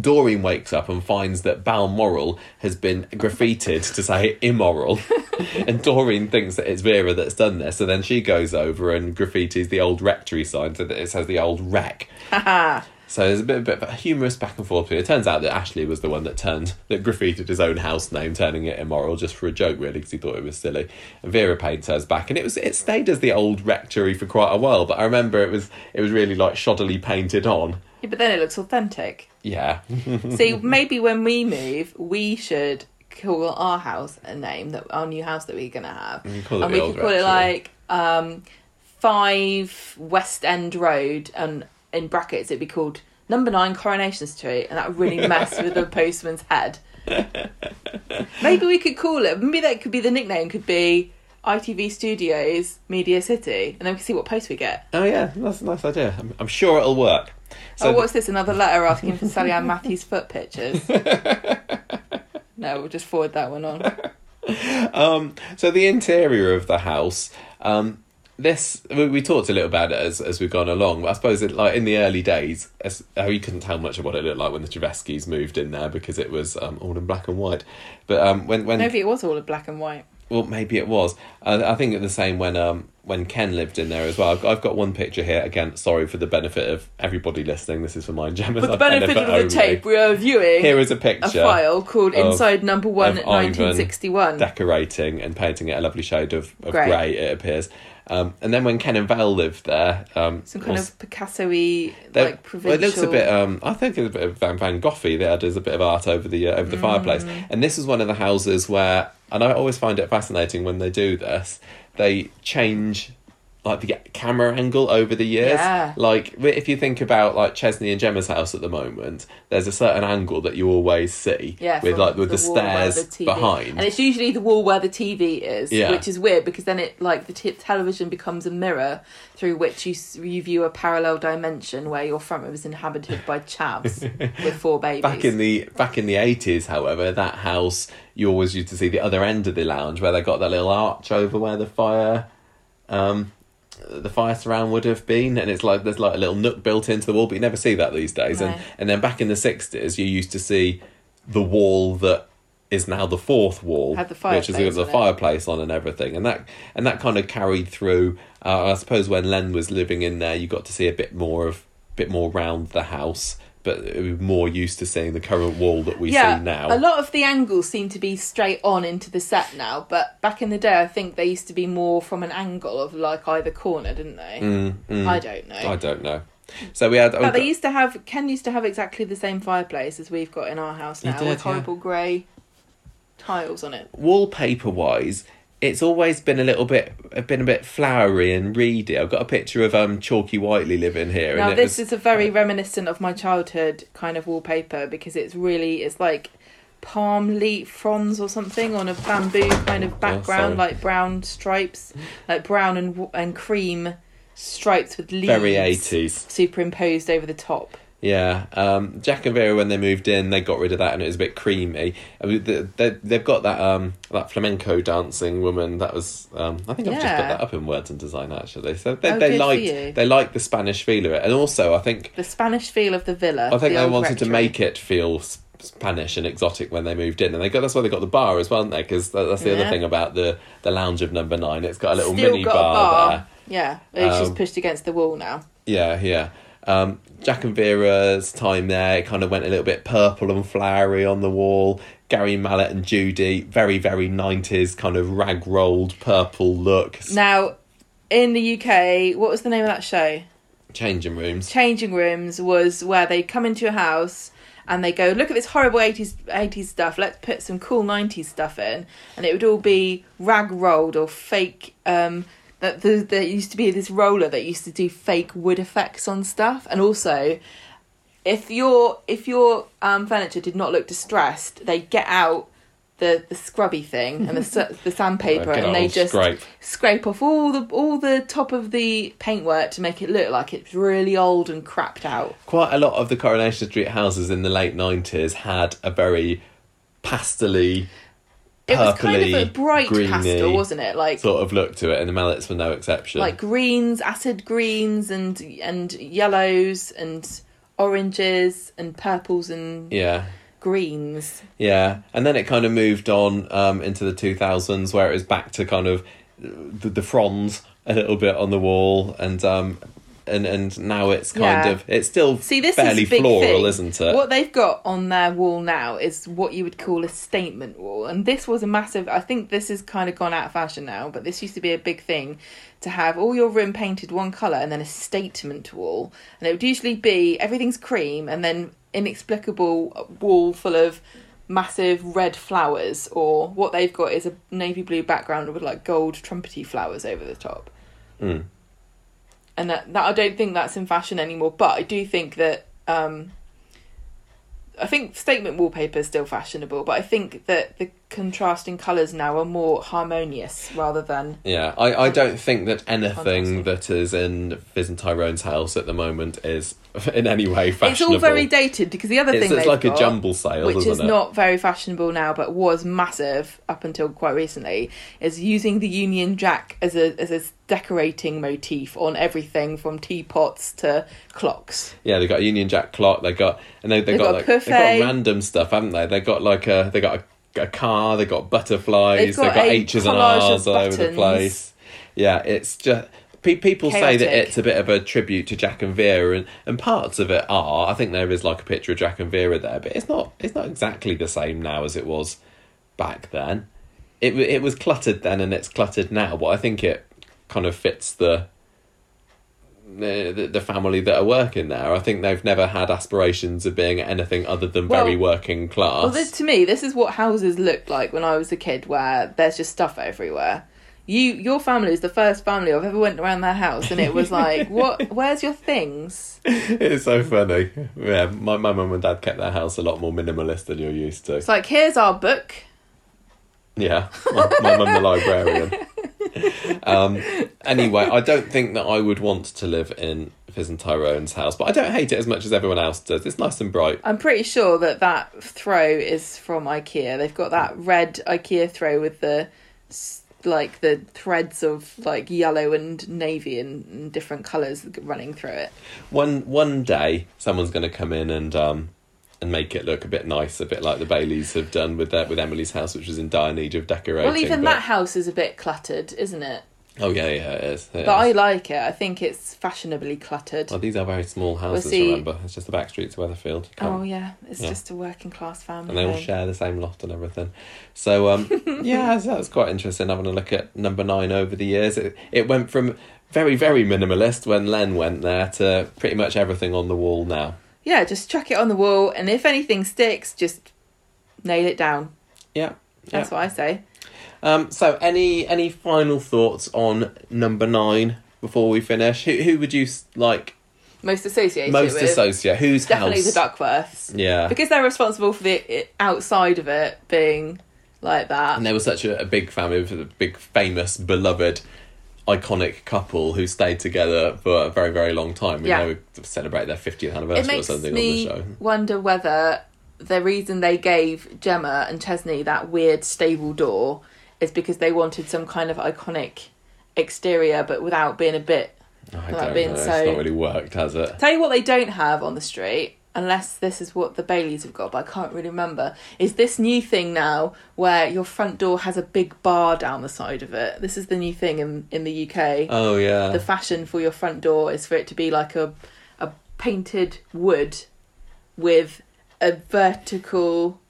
Doreen wakes up and finds that Balmoral has been graffitied to say immoral. [laughs] and Doreen thinks that it's Vera that's done this. So then she goes over and graffitis the old rectory sign so that it says the old wreck. So there's a bit, a bit of a humorous back and forth. It turns out that Ashley was the one that turned that graffitied his own house name, turning it immoral just for a joke, really, because he thought it was silly. And Vera paints hers back, and it was it stayed as the old rectory for quite a while. But I remember it was it was really like shoddily painted on. Yeah, but then it looks authentic. Yeah, [laughs] See, maybe when we move, we should call our house a name that our new house that we're gonna have, You call it and the we could call it like um, Five West End Road, and in brackets it'd be called Number Nine Coronation Street, and that would really mess with the [laughs] postman's head. Maybe we could call it. Maybe that could be the nickname. Could be ITV Studios Media City, and then we can see what post we get. Oh yeah, that's a nice idea. I'm, I'm sure it'll work. So oh, what's this? Another letter asking for Sally Ann Matthews foot pictures. [laughs] no, we'll just forward that one on. um, so the interior of the house. Um, this we, we talked a little about it as as we've gone along. But I suppose it, like in the early days, as, you couldn't tell much of what it looked like when the Cheveskis moved in there because it was um, all in black and white. But um, when when Maybe it was all in black and white. well, maybe it was. Uh, I think the same when um when Ken lived in there as well. I've, I've got one picture here. Again, sorry for the benefit of everybody listening. This is for my [laughs] Gemma's For the benefit of the only. tape, we are viewing Here is a picture. a file called Inside Number One, of 1961. decorating and painting it a lovely shade of, of grey. It appears. Um, and then when Ken and Val lived there, um, Some kind was- of Picasso-y, they- like well, provincial. it looks a bit. Um, I think it's a bit of Van Van Goghy. There, there's a bit of art over the uh, over the Mm. fireplace, and this is one of the houses where, and I always find it fascinating when they do this. They change like the camera angle over the years. Yeah. Like if you think about like Chesney and Gemma's house at the moment, there's a certain angle that you always see. yeah, with like with the, where stairs the behind. and it's usually the wall where the TV is, Yeah. which is weird because then it like the t- television becomes a mirror through which you you view a parallel dimension where your front room is inhabited by chavs [laughs] with four babies. Back in the back in the eighties, however, that house you always used to see the other end of the lounge where they got that little arch over where the fire, um, the fire surround would have been, and it's like there's like a little nook built into the wall, but you never see that these days. And No. and then back in the sixties, you used to see the wall that is now the fourth wall, the which is fireplace got on the fireplace on and everything, and that and that kind of carried through. Uh, I suppose when Len was living in there, you got to see a bit more of bit more round the house, but we were more used to seeing the current wall that we yeah, see now. a lot of the angles seem to be straight on into the set now, but back in the day, I think they used to be more from an angle of like either corner, didn't they? Mm, mm. I don't know. I don't know. So we had. But they used to have Ken used to have exactly the same fireplace as we've got in our house now, did, with yeah. horrible grey tiles on it. wallpaper wise, it's always been a little bit been a bit flowery and reedy. I've got a picture of um Chalky Whiteley living here, Now this was, is a very reminiscent of my childhood kind of wallpaper because it's really it's like palm leaf fronds or something on a bamboo kind of background, sorry. like brown stripes, like brown and and cream stripes with leaves very eighties. superimposed over the top. Yeah, um, Jack and Vera when they moved in, they got rid of that, and it was a bit creamy. I mean, they, they, they've got that um that flamenco dancing woman. That was um, I think I've just put that up in Words and Design actually. So they Oh, they liked they liked the Spanish feel of it, and also I think The Spanish feel of the villa. I think the they wanted to make it feel Spanish and exotic when they moved in, and they got that's why they got the bar as well, aren't they? Because that's the other thing about the the lounge of Number Nine. It's got a little Still mini got bar, a bar. there. Yeah, it's Um, just pushed against the wall now. Yeah, yeah. Um, Jack and Vera's time there, it kind of went a little bit purple and flowery on the wall. Gary Mallett and Judy, very very nineties kind of rag rolled purple look. Now, in the UK, what was the name of that show? Changing rooms. Changing rooms was where they come into a house and they go, look at this horrible 80s 80s stuff. Let's put some cool 90s stuff in, and it would all be rag rolled or fake. Um, that the, there used to be this roller that used to do fake wood effects on stuff, and also. If your if your um, furniture did not look distressed, they get out the the scrubby thing and the the sandpaper, and they just scrape. scrape off all the all the top of the paintwork to make it look like it's really old and crapped out. Quite a lot of the Coronation Street houses in the late nineties had a very pastely It was kind of a bright greeny pastel, wasn't it? Like sort of look to it, and the Malletts were no exception. like greens, acid greens, and and yellows and oranges and purples and yeah. greens. Yeah, and then it kind of moved on um, into the 2000s where it was back to kind of the, the fronds a little bit on the wall, and um, and and now it's kind Yeah. of it's still See, this fairly is floral, thing. isn't it? What they've got on their wall now is what you would call a statement wall, and this was a massive. I think this has kind of gone out of fashion now, but this used to be a big thing to have all your room painted one color and then a statement wall, and it would usually be everything's cream and then inexplicable wall full of massive red flowers, or what they've got is a navy blue background with like gold trumpety flowers over the top Mm. And that, that I don't think that's in fashion anymore. But I do think that um, I think statement wallpaper is still fashionable, but I think that the contrasting colours now are more harmonious rather than Yeah, I, I don't think that anything that is in Fizz and Tyrone's house at the moment is in any way it's all very dated because the other It's, thing it's like a got, jumble sale, which is it? not very fashionable now but was massive up until quite recently is using the Union Jack as a as a decorating motif on everything from teapots to clocks. Yeah, they got a Union Jack clock. They got and they they They've got, got like they got random stuff, haven't they? They got like a they got a, a car. They got butterflies. They've got got H's and R's all over the place. Yeah, it's just. Pe- People say that it's a bit of a tribute to Jack and Vera, and, and parts of it are. I think there is like a picture of Jack and Vera there, but it's not. It's not exactly the same now as it was back then. It it was cluttered then, and it's cluttered now. But I think it kind of fits the the, the- family that are working there. I think they've never had aspirations of being anything other than very working class. Well, this, to me, this is what houses looked like when I was a kid, where there's just stuff everywhere. You, your family is the first family I've ever went around their house, and it was like, [laughs] what? Where's your things? it's so funny. Yeah, my my mum and dad kept their house a lot more minimalist than you're used to. It's like, here's our book. Yeah, my, my mum the librarian. um, anyway, I don't think that I would want to live in Fizz and Tyrone's house, but I don't hate it as much as everyone else does. It's nice and bright. I'm pretty sure that that throw is from IKEA. They've got that red IKEA throw with the like the threads of like yellow and navy and, and different colours running through it. One one day, someone's going to come in and um, and make it look a bit nice, a bit like the Baileys have done with their, with Emily's house, which was in dire need of decorating. well, even but- that house is a bit cluttered, isn't it? Oh yeah, yeah, it is. it But I like it. I think it's fashionably cluttered. Well, these are very small houses. see- Remember, it's just the back streets of Weatherfield. Can't- Oh yeah, it's Yeah. just a working class family. and they all home. share the same loft and everything. So um, [laughs] yeah, so that's quite interesting having a look at number nine over the years. It, it went from very very minimalist when Len went there to pretty much everything on the wall now. Yeah, just chuck it on the wall, and if anything sticks, just nail it down. Yeah. That's what I say. Um, so any any final thoughts on number nine before we finish? Who who would you like Most associated most with associate? Whose definitely house? the Duckworths Yeah. because they're responsible for the outside of it being like that. And they were such a, a big family, a big famous, beloved, iconic couple who stayed together for a very, very long time. We Yeah. know we celebrate their 50th anniversary or something me on the show. wonder whether the reason they gave Gemma and Chesney that weird stable door is because they wanted some kind of iconic exterior, but without being a bit. I That don't being know. so- It's not really worked, has it? Tell you what, they don't have on the street. Unless this is what the Baileys have got, but I can't really remember. Is this new thing now where your front door has a big bar down the side of it? This is the new thing in, in the UK. Oh, yeah. the fashion for your front door is for it to be like a a painted wood with a vertical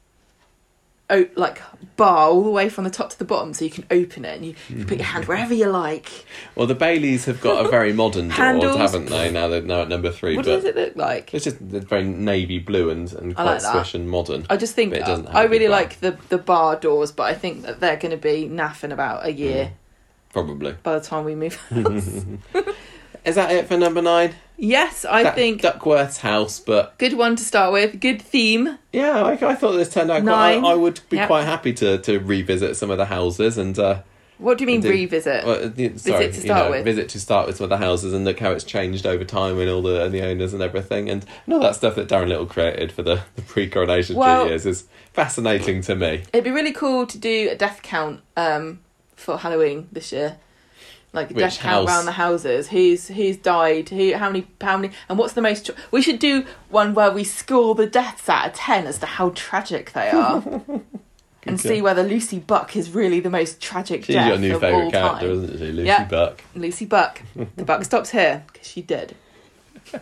o- like bar all the way from the top to the bottom so you can open it and you, you put your hand mm-hmm. wherever you like well, the Baileys have got a very modern [laughs] door, Handles. haven't they? Now they're now at number three. what but does it look like It's just very navy blue and, and I quite like that. swish and modern. i just think But it doesn't have i really bar. like the the bar doors but i think that they're going to be naff in about a year mm. Probably. by the time we move [laughs] house. [laughs] Is that it for number nine? yes i That- think Duckworth's house, but good one to start with good theme Yeah, I, I thought this turned out quite. I, I would be Yep. quite happy to, to revisit some of the houses and. Uh, what do you mean Indeed. revisit well, sorry, to you know, with. Visit to start with some of the houses and look how it's changed over time and all the and the owners and everything and, and all that stuff that Daran Little created for the, the pre coronation Well- years is fascinating to me. It'd be really cool to do a death count um, for Halloween this year. Like Which death count house? around the houses. Who's who's died? Who? How many? How many? And what's the most? Tra- we should do one where we score the deaths out of ten as to how tragic they are, [laughs] and Okay. see whether Lucy Buck is really the most tragic She's your new favourite character, time. isn't she? Lucy Yeah. Buck. Lucy Buck. The buck [laughs] stops here because she did. [laughs]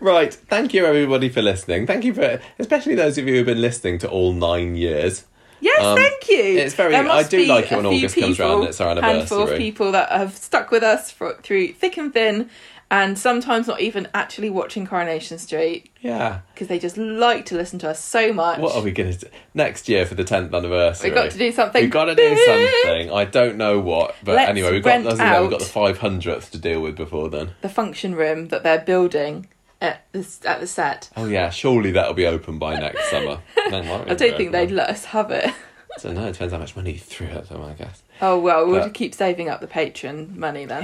Right. Thank you everybody for listening. Thank you for especially those of you who've been listening to all nine years. Yes, Um, thank you. it's very- I do like it when August comes round and it's our Handful of anniversary. people that have stuck with us for, through thick and thin, and sometimes not even actually watching Coronation Street Yeah. because they just like to listen to us so much. What are we going to do next year for the tenth anniversary? We've got to do something. We've got to do something. I don't know what, but Let's anyway, we've got rent as I we've got the five hundredth to deal with before then. The function room that they're building at the, at the set. Oh yeah, surely that'll be open by next [laughs] summer. No, I don't think they'd let us have it. I don't know. It depends how much money you threw at them, I guess. Oh well, we'll But- keep saving up the patron money then.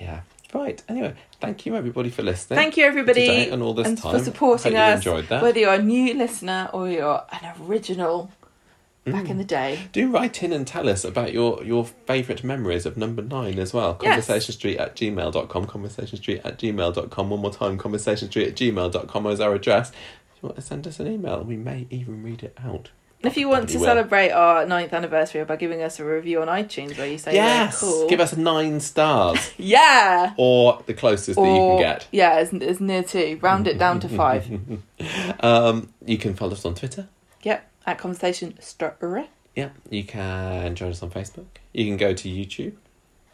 Yeah. Right. Anyway, thank you everybody for listening. Thank you everybody Today and all this and time. for supporting us. enjoyed that. Whether you're a new listener or you're an original back Mm. in the day. Do write in and tell us about your, your favourite memories of number nine as well. Yes. Conversationstreet at gmail.com, conversationstreet at gmail.com. One more time, conversationstreet at gmail.com is our address. If you want to send us an email, we may even read it out. If you want to will. celebrate our ninth anniversary by giving us a review on iTunes where you say yes! cool. Give us nine stars. [laughs] Yeah. or the closest that you can get. yeah, as, as near to. Round it down to five. [laughs] Um, you can follow us on Twitter. Yep. At conversation story. Yeah, you can join us on Facebook. You can go to YouTube.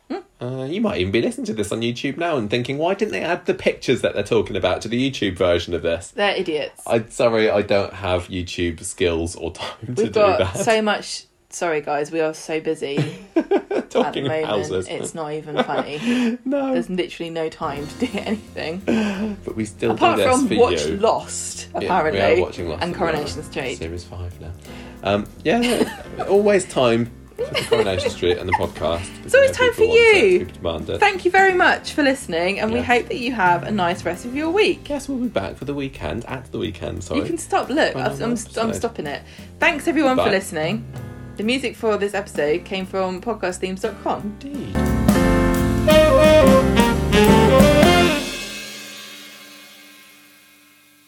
Hmm. Uh, you might even be listening to this on YouTube now and thinking, why didn't they add the pictures that they're talking about to the YouTube version of this? They're idiots. I'm sorry, I don't have YouTube skills or [laughs] time to do that. We've got that. so much. Sorry, guys, we are so busy [laughs] at the moment. houses. It's not even [laughs] funny. no, There's literally no time to do [laughs] anything but we still apart do this from for watch you. Lost. Yeah, Apparently, we are watching Lost and. Coronation Street. Series five now. Um, yeah, no, always time for Coronation Street and the podcast. It's always time for you. Thank you very much for listening, and we hope that you have a nice rest of your week. Guess we'll be back for the weekend. At the weekend, sorry. You can stop. Look, I'm, I'm. I'm stopping it. Thanks everyone for Bye. listening. The music for this episode came from podcastthemes.com. Indeed.